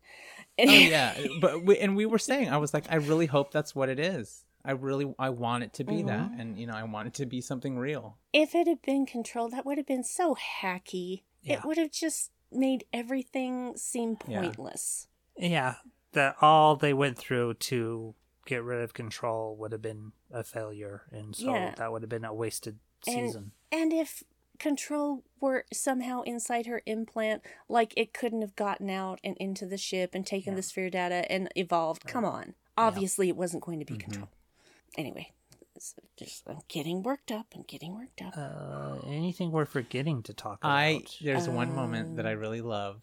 Oh yeah, but we, and we were saying, I was like, I really hope that's what it is. I really, I want it to be that, and you know, I want it to be something real. if it had been control, that would have been so hacky. Yeah. It would have just made everything seem Yeah. pointless. Yeah, that all they went through to get rid of control would have been a failure, and so Yeah. that would have been a wasted And- season. And if control were somehow inside her implant, like it couldn't have gotten out and into the ship and taken the sphere data and evolved. Come on. Obviously, it wasn't going to Mm-hmm. be control. Anyway, just I'm getting worked up. I'm getting worked up. Uh, anything we're forgetting to talk about? I there's one moment that I Um. really love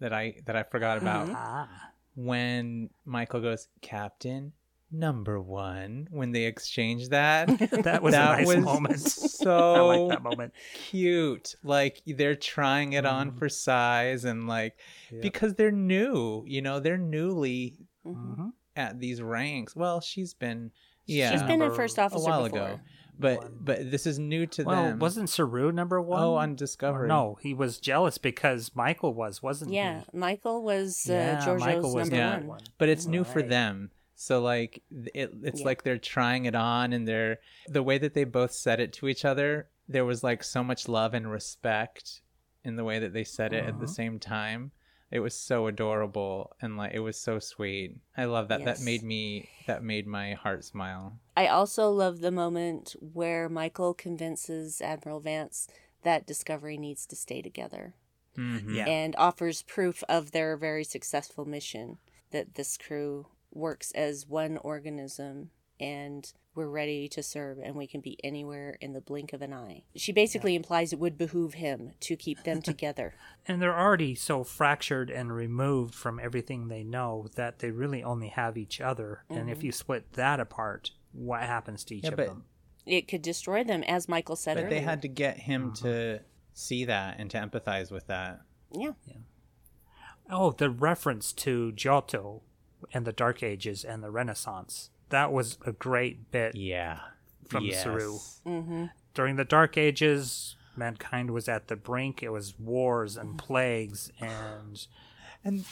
that I that I forgot about Mhm. ah, when Michael goes, Captain Number One. When they exchange that, that was That a nice was moment. so I like that moment. cute. Like they're trying it on Mhm. for size and like Yep. because they're new, you know, they're newly Mhm. Mhm. at these ranks. Well, she's been yeah, She's been a first officer a while before. ago. But One. but this is new to Well, them. wasn't Saru number one? Oh, on Or Discovery. No, he was jealous because Michael was, wasn't he? Yeah, he? Michael was uh, Yeah, Georgiou's Michael was number Yeah. one. one. but it's new for them so like it, it's Yeah. like they're trying it on and they're the way that they both said it to each other there was like so much love and respect in the way that they said it at the Uh-huh. same time it was so adorable and like it was so sweet i love that Yes. that made me that made my heart smile I also love the moment where Michael convinces Admiral Vance that Discovery needs to stay together Mhm. Yeah. and offers proof of their very successful mission that this crew works as one organism and we're ready to serve and we can be anywhere in the blink of an eye. She basically implies it would behoove him to keep them together. And they're already so fractured and removed from everything they know that they really only have each other. And if mm-hmm. you split that apart, what happens to each Yeah, of them? It could destroy them, as Michael said but earlier. they had to get him uh-huh. to see that and to empathize with that Yeah. yeah. Oh, the reference to Giotto and the Dark Ages and the Renaissance. That was a great bit yeah From yes. Saru. Mm-hmm. during the Dark Ages. Mankind was at the brink. It was wars and plagues and and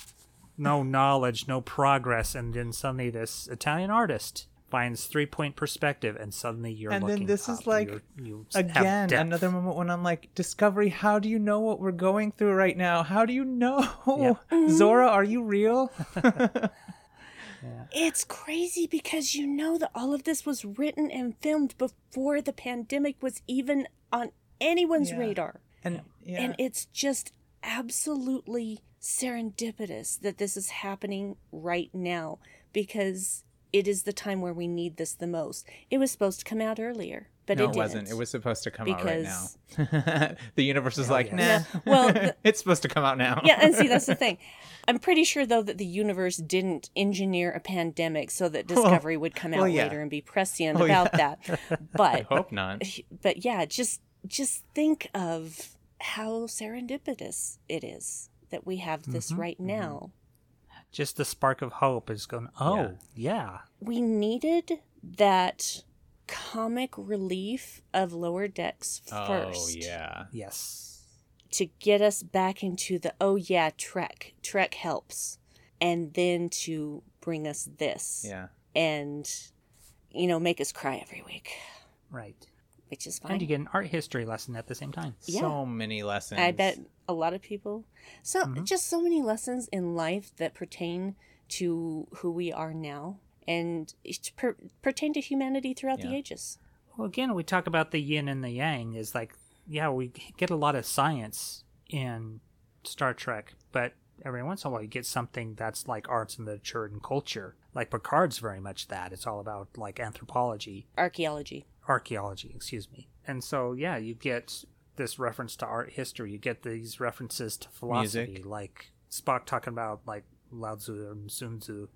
no knowledge, no progress. And then suddenly, this Italian artist finds three point perspective, and suddenly you're And then looking this is like, You're- you again another moment when i'm like discovery how do you know what we're going through right now how do you know zora are you real It's crazy because you know that all of this was written and filmed before the pandemic was even on anyone's Yeah. radar. and yeah And it's just absolutely serendipitous that this is happening right now because it is the time where we need this the most. It was supposed to come out earlier, but no, it it, didn't. wasn't. It was supposed to come out right now. Because- the universe is like, yes. nah. Yeah, well, the- it's supposed to come out now. yeah, and see, that's the thing. I'm pretty sure, though, that the universe didn't engineer a pandemic so that Discovery would come out well, yeah. later and be prescient Oh, about yeah. that. I But hope not. but yeah, just just think of how serendipitous it is that we have this Mm-hmm, right now. just the spark of hope is going. Oh Yeah. yeah, We needed that comic relief of Lower Decks first. Oh yeah. Yes. to get us back into the oh yeah trek trek helps and then to bring us this Yeah. and you know make us cry every week Right. which is fine And you get an art history lesson at the same time. Yeah. So many lessons. i bet a lot of people so Mhm. just so many lessons in life that pertain to who we are now and per- pertain to humanity throughout the ages Well, again, we talk about the yin and the yang. Is like, yeah, we get a lot of science in Star Trek, but every once in a while you get something that's like arts and literature and culture. Like Picard's very much that. It's all about like anthropology, archaeology archaeology, excuse me. And so, yeah, you get this reference to art history. You get these references to philosophy, Music. like Spock talking about like Lao Tzu and Sun Tzu,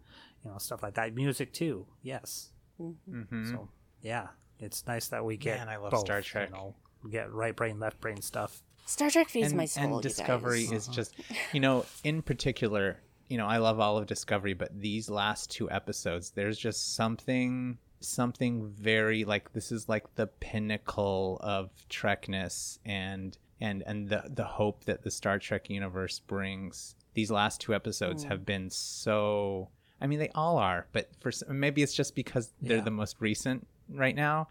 you know, stuff like that. Music too, yes. Mhm. So yeah, it's nice that we get. Man, I love both, Star Trek. You know, we get right brain, left brain stuff. star trek feeds and, my soul and you discovery guys. is just you know in particular you know i love all of discovery but these last two episodes there's just something something very like this is like the pinnacle of trekness and and and the the hope that the star trek universe brings these last two episodes have been so i mean they all are but for maybe it's just because they're Yeah. the most recent right now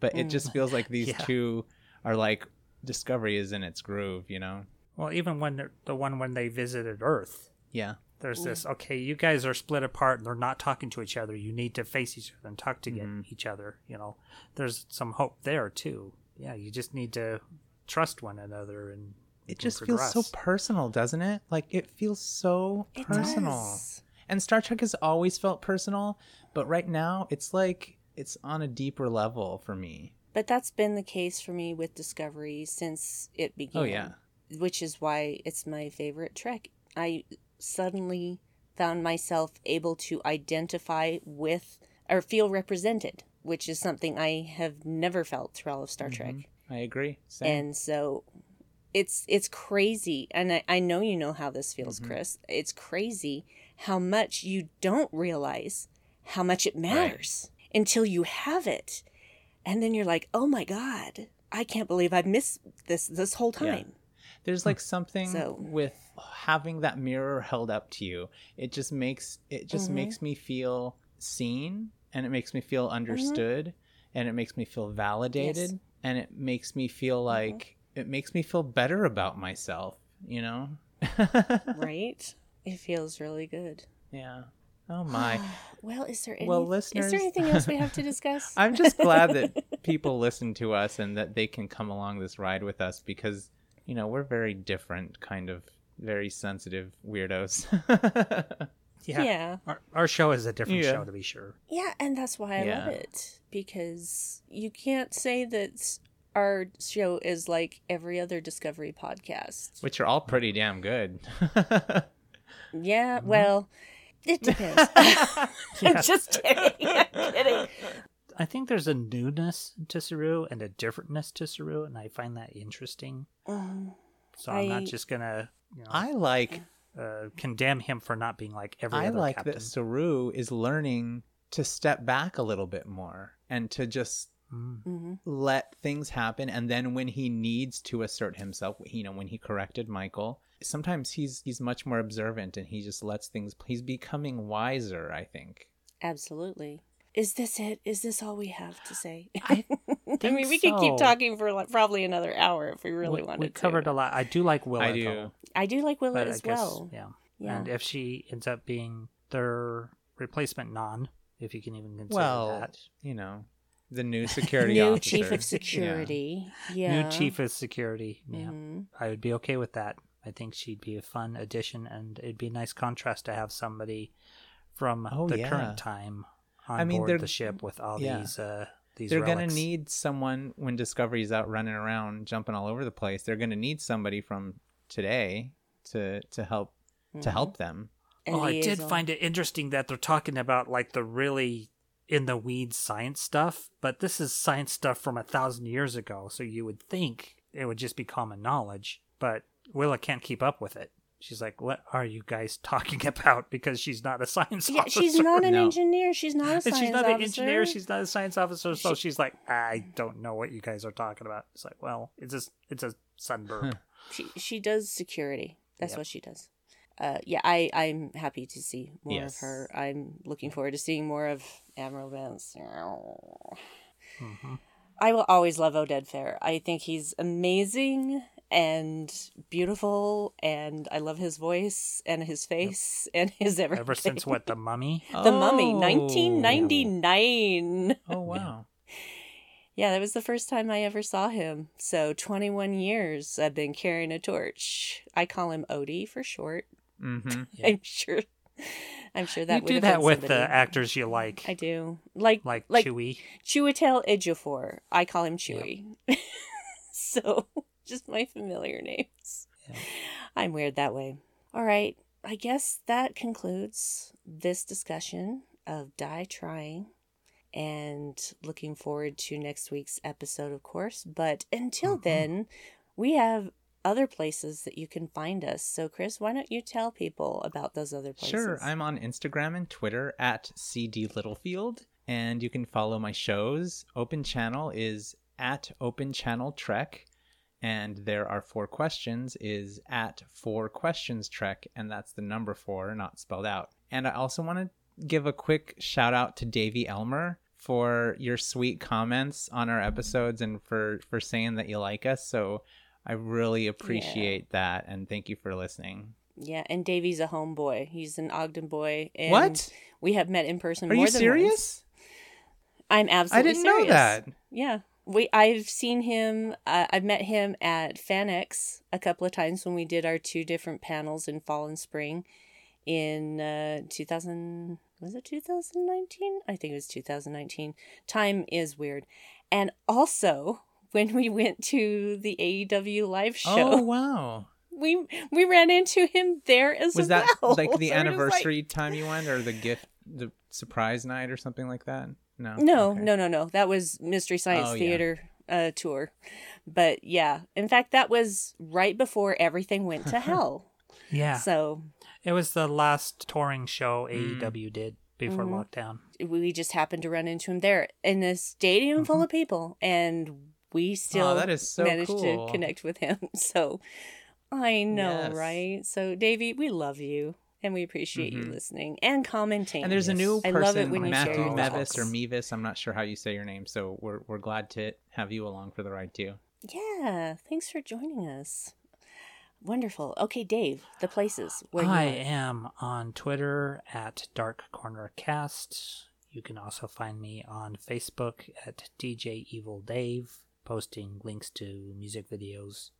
but it just feels like these Yeah. two are like discovery is in its groove you know Well, even when the one when they visited Earth, yeah there's this. Okay, you guys are split apart and they're not talking to each other. You need to face each other and talk to get Mm-hmm. each other. You know, there's some hope there too. Yeah, you just need to trust one another and it and just feels so personal doesn't it like it feels so It personal does. And star trek has always felt personal but right now it's like it's on a deeper level for me But that's been the case for me with Discovery since it began. Oh, yeah. Which is why it's my favorite Trek. I suddenly found myself able to identify with or feel represented, which is something I have never felt through all of Star Trek. i agree Same. And so it's it's crazy and I, I know you know how this feels Mm-hmm. chris it's crazy how much you don't realize how much it matters until you have it. And then you're like oh my god i can't believe i've missed this this whole Yeah. time. There's hmm. like something So- with having that mirror held up to you. It just makes it just Mhm. makes me feel seen and it makes me feel mm-hmm. understood and it makes me feel validated Yes. and it makes me feel mm-hmm. like it makes me feel better about myself you know? Right it feels really good yeah oh my well is there any, Well, listeners, is there anything else we have to discuss i'm just glad that people listen to us and that they can come along this ride with us because you know we're very different kind of very sensitive weirdos yeah. yeah Our, our show is a different Yeah. show to be sure. Yeah, and that's why I love it because you can't say that our show is like every other Discovery podcast. which are all pretty damn good Yeah, Mm-hmm. well, it depends. I'm just kidding. I'm kidding. I think there's a newness to Saru and a differentness to Saru, and I find that interesting. Um, So I'm I- not just gonna, you know, i like uh, condemn him for not being like every i other like captain. that saru is learning to step back a little bit more and to just Mm. mhm. let things happen and then when he needs to assert himself you know when he corrected michael sometimes he's he's much more observant and he just lets things he's becoming wiser i think Absolutely. Is this it? Is this all we have to say? I I mean, we could keep talking for like, probably another hour if we really we, wanted we to. covered a lot. I do like Willa. i do though, I do like Willa but as I guess, well. yeah. Yeah. And if she ends up being their replacement non, if you can even consider well that, you know the new security New officer. chief of security. Yeah. new chief of security, yeah, Mhm. I would be okay with that. I think she'd be a fun addition, and it'd be a nice contrast to have somebody from Oh, the yeah. current time on I mean, board the ship with all yeah. these uh, these. they're gonna need someone when discovery's out running around jumping all over the place they're gonna need somebody from today to to help to Mhm. help them And oh, I did liaison. find it interesting that they're talking about like the really in the weeds science stuff, but this is science stuff from a thousand years ago, so you would think it would just be common knowledge, but Willa can't keep up with it. She's like, "What are you guys talking about?" Because she's not a science Yeah, officer. she's not an No. engineer. She's not a And science she's not officer. an engineer. She's not a science officer. So She- she's like, "I don't know what you guys are talking about." It's like, well, it's a it's a sunburn. she she does security. That's Yep. what she does. Uh, yeah, I I'm happy to see more Yes. of her. I'm looking forward to seeing more of Admiral Vance. Mhm. I will always love Oded Fehr. I think he's amazing and beautiful, and I love his voice and his face and his everything. Ever since what the Mummy? The Mummy, Oh. 1999. Oh wow. Yeah, that was the first time I ever saw him. So 21 years I've been carrying a torch. I call him Odie for short. Mm-hmm. Yeah. I'm sure. I'm sure that you would do that with the actors you like, I do. Like like, like Chewie. Chiwetel Ejiofor. I call him Chewy. so just my familiar names. Yeah. I'm weird that way. All right. I guess that concludes this discussion of Die Trying and looking forward to next week's episode, of course. But until Mhm. then, we have other places that you can find us. So, Chris, why don't you tell people about those other places? Sure, I'm on Instagram and Twitter at CD Littlefield, and you can follow my shows. Open Channel is at Open Channel Trek, and there are four questions is at four questions Trek, and that's the number four, not spelled out. And I also want to give a quick shout out to Davey Elmer for your sweet comments on our episodes and for for saying that you like us. So I really appreciate that, and thank you for listening. Yeah, and Davey's a homeboy. He's an Ogden boy. And What? We have met in person Are more you than serious? once. I'm absolutely. I didn't serious. know that. Yeah. We I've seen him uh, I've met him at FanX a couple of times when we did our two different panels in fall and spring in uh 2000 was it 2019? I think it was 2019. Time is weird. And also when we went to the AEW live show, Oh wow! we we ran into him there as well. Was that like the So we're like- anniversary time you went, or the gift, the surprise night, or something like that? No, No, Okay. no, no, no. That was Mystery Science Oh, yeah. Theater uh, tour. But yeah, in fact, that was right before everything went to hell. Yeah, So it was the last touring show Mm. AEW did before Mhm. lockdown. we just happened to run into him there in a stadium full of people, and we still Mm-hmm. Oh, that is so managed cool. to connect with him. So I know, Yes. right? So Davey, we love you. And we appreciate you Mhm. listening and commenting. And there's a Yes. new I person, love it when you Matthew your Mevis or. Mevis. I'm not sure how you say your name, so we're we're glad to have you along for the ride too. Yeah, thanks for joining us. Wonderful. Okay, Dave, the places where I you am on Twitter at Dark Corner Cast. You can also find me on Facebook at DJ Evil Dave, posting links to music videos.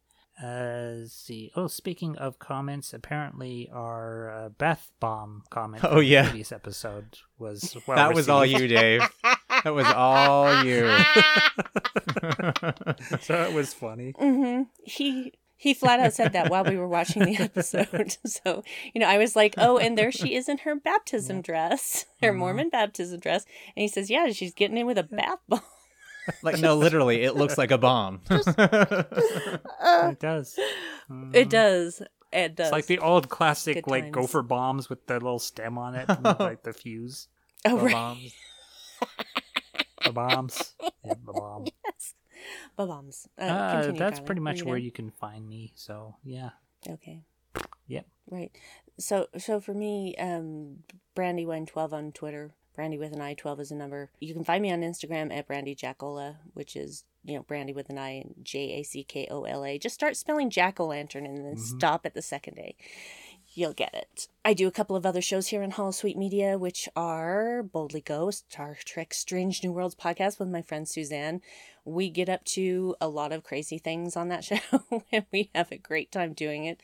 Uh, see. Oh, speaking of comments, apparently our uh, Beth Bomb comment Oh, from the yeah. previous episode was well that was all you, Dave. that was all you. so it was funny. hmm He he flat out said that while we were watching the episode. so you know, I was like, "Oh, and there she is in her baptism dress, her Mhm. Mormon baptism dress," and he says, "Yeah, she's getting in with a bath bomb." Like no, literally, it looks like a bomb. It does. It Mhm. does. It does. It's like the old classic, Good like times. gopher bombs with the little stem on it, and, like the fuse. oh, The right. bombs. The bombs. yeah, the bomb. Yes. Bombs. Uh, Uh, continue, that's Carly. pretty much you where done? you can find me. So yeah. Okay. Yep. Right. So so for me, um Brandi one twelve on Twitter. Brandi with an I, twelve is a number. You can find me on Instagram at Brandi Jackola, which is you know Brandi with an I J A C K O L A. Just start spelling Jack o' lantern and then Mhm. stop at the second A. You'll get it. I do a couple of other shows here on Holosuite Media, which are Boldly Go, Star Trek Strange New Worlds podcast with my friend Suzanne. We get up to a lot of crazy things on that show, and we have a great time doing it.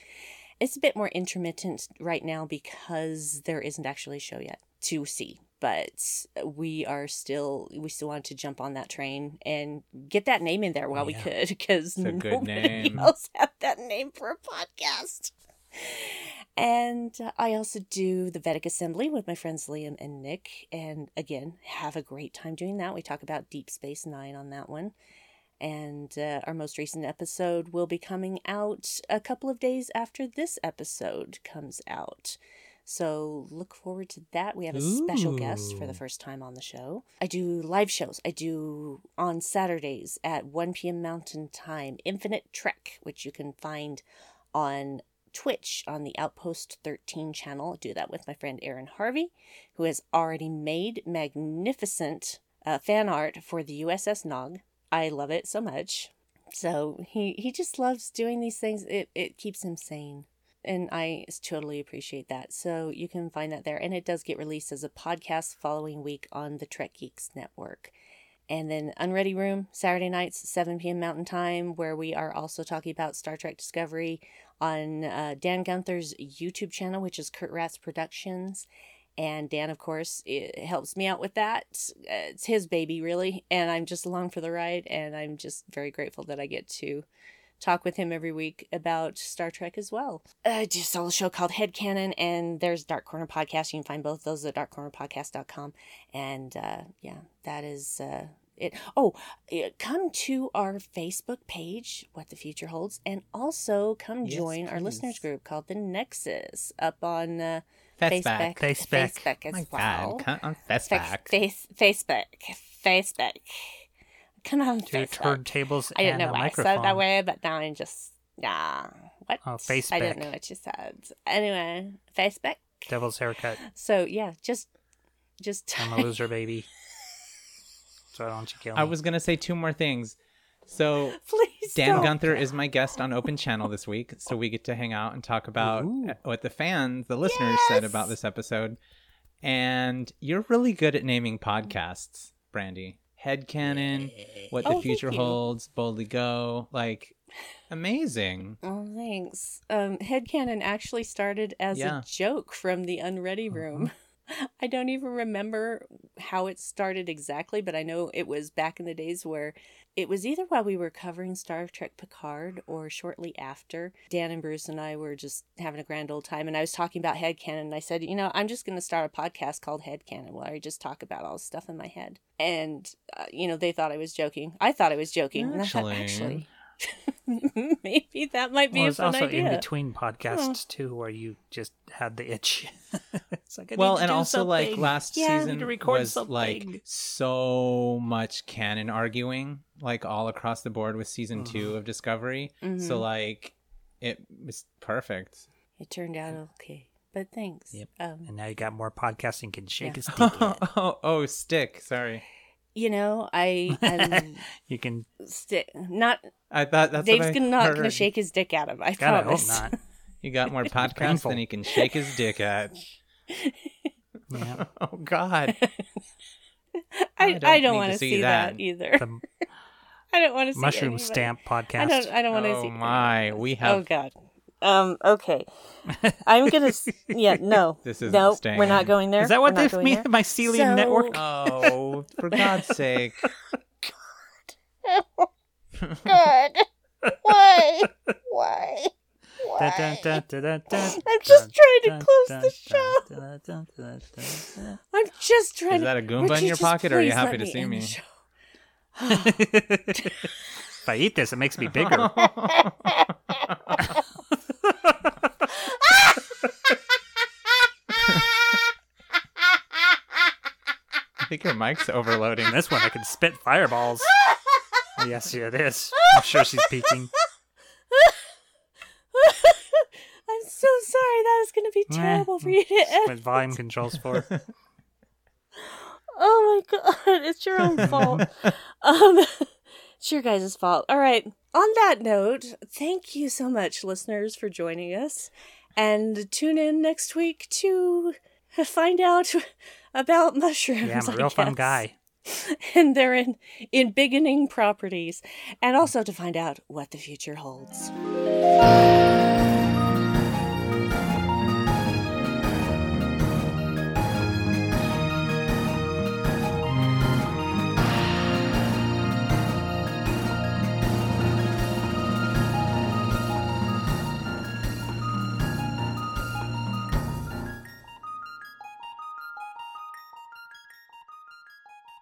It's a bit more intermittent right now because there isn't actually a show yet to see. But we are still, we still want to jump on that train and get that name in there while we could because nobody name. else had that name for a podcast. And I also do the Vedek Assembly with my friends Liam and Nick. And again, have a great time doing that. We talk about Deep Space Nine on that one. And uh, our most recent episode will be coming out a couple of days after this episode comes out. So look forward to that. We have a special guest for the first time on the show. I do live shows. I do on Saturdays at 1 p.m. Mountain Time, Infinite Trek, which you can find on Twitch on the Outpost 13 channel. I do that with my friend Aaron Harvey, who has already made magnificent uh, fan art for the USS Nog. I love it so much. So he, he just loves doing these things. It, it keeps him sane. And I totally appreciate that. So you can find that there. And it does get released as a podcast following week on the Trek Geeks Network. And then Unready Room, Saturday nights, 7 p.m. Mountain Time, where we are also talking about Star Trek Discovery on uh, Dan Gunther's YouTube channel, which is Kurt Ratz Productions. And Dan, of course, helps me out with that. It's his baby, really. And I'm just along for the ride. And I'm just very grateful that I get to talk with him every week about Star Trek as well. I do a show called Headcanon, and there's Dark Corner Podcast. You can find both those at darkcornerpodcast.com. And uh, yeah, that is uh, it. Oh, eh, come to our Facebook page, What the Future Holds, and also come Yes, join our listeners group called The Nexus up on uh, Facebook. Facebook. Facebook as My well. God, on Fa- Festback. Face, Facebook. Facebook. Come on, Two Facebook. turntables I didn't know a why I said it that way, but now I'm just yeah. What? Oh, Facebook. I Facebook. didn't know what you said. Anyway, Facebook. Devil's haircut. So yeah, just just I'm a loser, baby. So don't you kill me. I was gonna say two more things. So please Dan don't. Gunther is my guest on Open Channel this week, so we get to hang out and talk about Ooh. Uh, what the fans, the listeners, said about this episode. And you're really good at naming podcasts, Brandi. Headcanon, What the Oh, Future. Holds, Boldly Go, like amazing. Oh, thanks. Um, Headcanon actually started as Yeah. a joke from the Unready Room. I don't even remember how it started exactly, but I know it was back in the days where it was either while we were covering Star Trek Picard or shortly after. Dan and Bruce and I were just having a grand old time, and I was talking about Headcanon, and I said, you know, I'm just going to start a podcast called Headcanon where I just talk about all the stuff in my head. And, uh, you know, they thought I was joking. I thought I was joking. and I thought, Actually- actually, maybe that might be well, a it's fun also idea. in between podcasts too, where you just had the itch. it's like I well, and do also like something. last Yeah. I need season to record was like so much canon arguing, like all across the board with season two of Discovery. Mhm. So like, it was perfect. It turned out okay, but thanks. Yep. Um, And now you got more podcasting can shake Yeah. his stick at. oh, oh, stick. Sorry, you know, I am you can. sti- not. I thought that's Dave's what I gonna not gonna shake his dick at him. I God, I hope not. You got more podcasts than he can shake his dick at. Yeah. oh God. I, I don't don't want to to see see that, that. either. The I don't want to see mushroom anybody- stamp podcast. I don't. I don't want to Oh see. my, we have. Oh. God. Um. Okay. I'm gonna. Yeah. No. This isn't no. staying We're not going there. Is that what We're not they going mean? there. Mycelium So- network? Oh, for God's sake! God. Why? Why? Dun, dun, I'm just trying to close the show. I'm just trying. Is that a Goomba in you your pocket, or are you happy to see me? if I eat this, it makes me bigger. I think your mic's overloading. This one, I can spit fireballs. yes, yeah, it is. I'm sure she's peeking. I'm so sorry. That is going to be terrible for you to edit. With volume controls for. Oh my god, it's your own fault. um, it's your guys' fault. All right. On that note, thank you so much, listeners, for joining us, and tune in next week to find out about mushrooms. Yeah, I'm a real fun guy. and they're in in beginning properties, and also to find out what the future holds.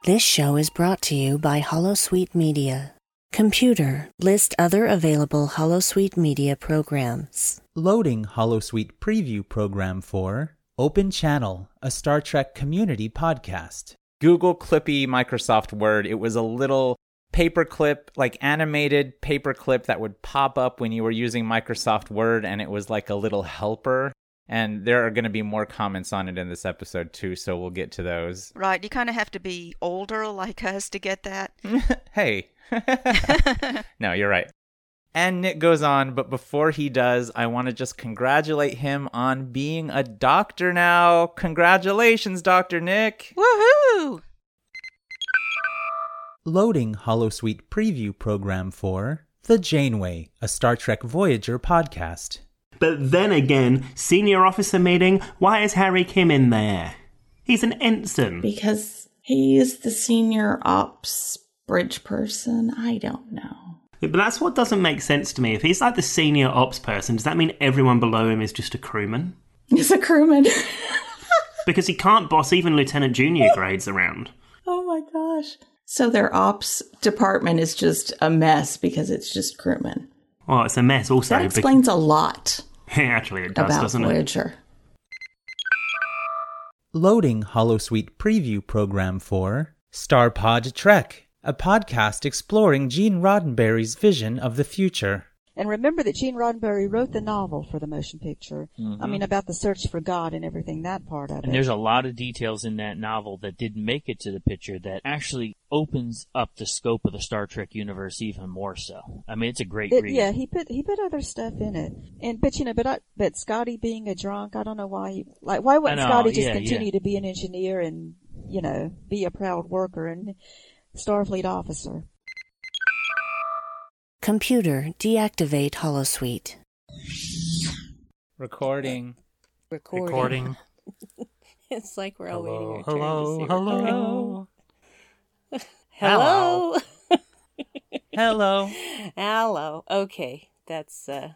This show is brought to you by Holosuite Media. Computer, list other available Holosuite media programs. Loading Holosuite preview program for Open Channel, a Star Trek community podcast. Google Clippy Microsoft Word. It was a little paperclip, like animated paperclip that would pop up when you were using Microsoft Word, and it was like a little helper. And there are going to be more comments on it in this episode too, so we'll get to those. Right, you kind of have to be older like us to get that. hey. no, you're right. And Nick goes on, but before he does, I want to just congratulate him on being a doctor now. Congratulations, Dr. Nick. Woohoo! Loading Holosuite preview program for The Janeway, a Star Trek Voyager podcast. But then again, senior officer meeting, why is Harry Kim in there? He's an ensign. Because he is the senior ops bridge person. I don't know. But that's what doesn't make sense to me. If he's like the senior ops person, does that mean everyone below him is just a crewman? He's a crewman. Because he can't boss even Lieutenant Junior grades around. oh my gosh. So their ops department is just a mess because it's just crewmen. Well, it's a mess also. That explains a lot Actually, it does, about doesn't it? Voyager. Loading Holosuite preview program for Starpod Trek, a podcast exploring Gene Roddenberry's vision of the future. And remember that Gene Roddenberry wrote the novel for the motion picture. I mm-hmm. mean, about the search for God and everything, that part of And it. And there's a lot of details in that novel that didn't make it to the picture that actually opens up the scope of the Star Trek universe even more so. I mean, it's a great It- read. yeah, he put he put other stuff in it, and but you know, but I, but Scotty being a drunk, I don't know why. He, like, why wouldn't know, Scotty just yeah, continue yeah. to be an engineer and you know be a proud worker and Starfleet officer? Computer, deactivate Holosuite. Recording. Recording. Recording. It's like we're all Hello, waiting our turn hello, to say hello. Hello. Hello. Hello. Okay, that's uh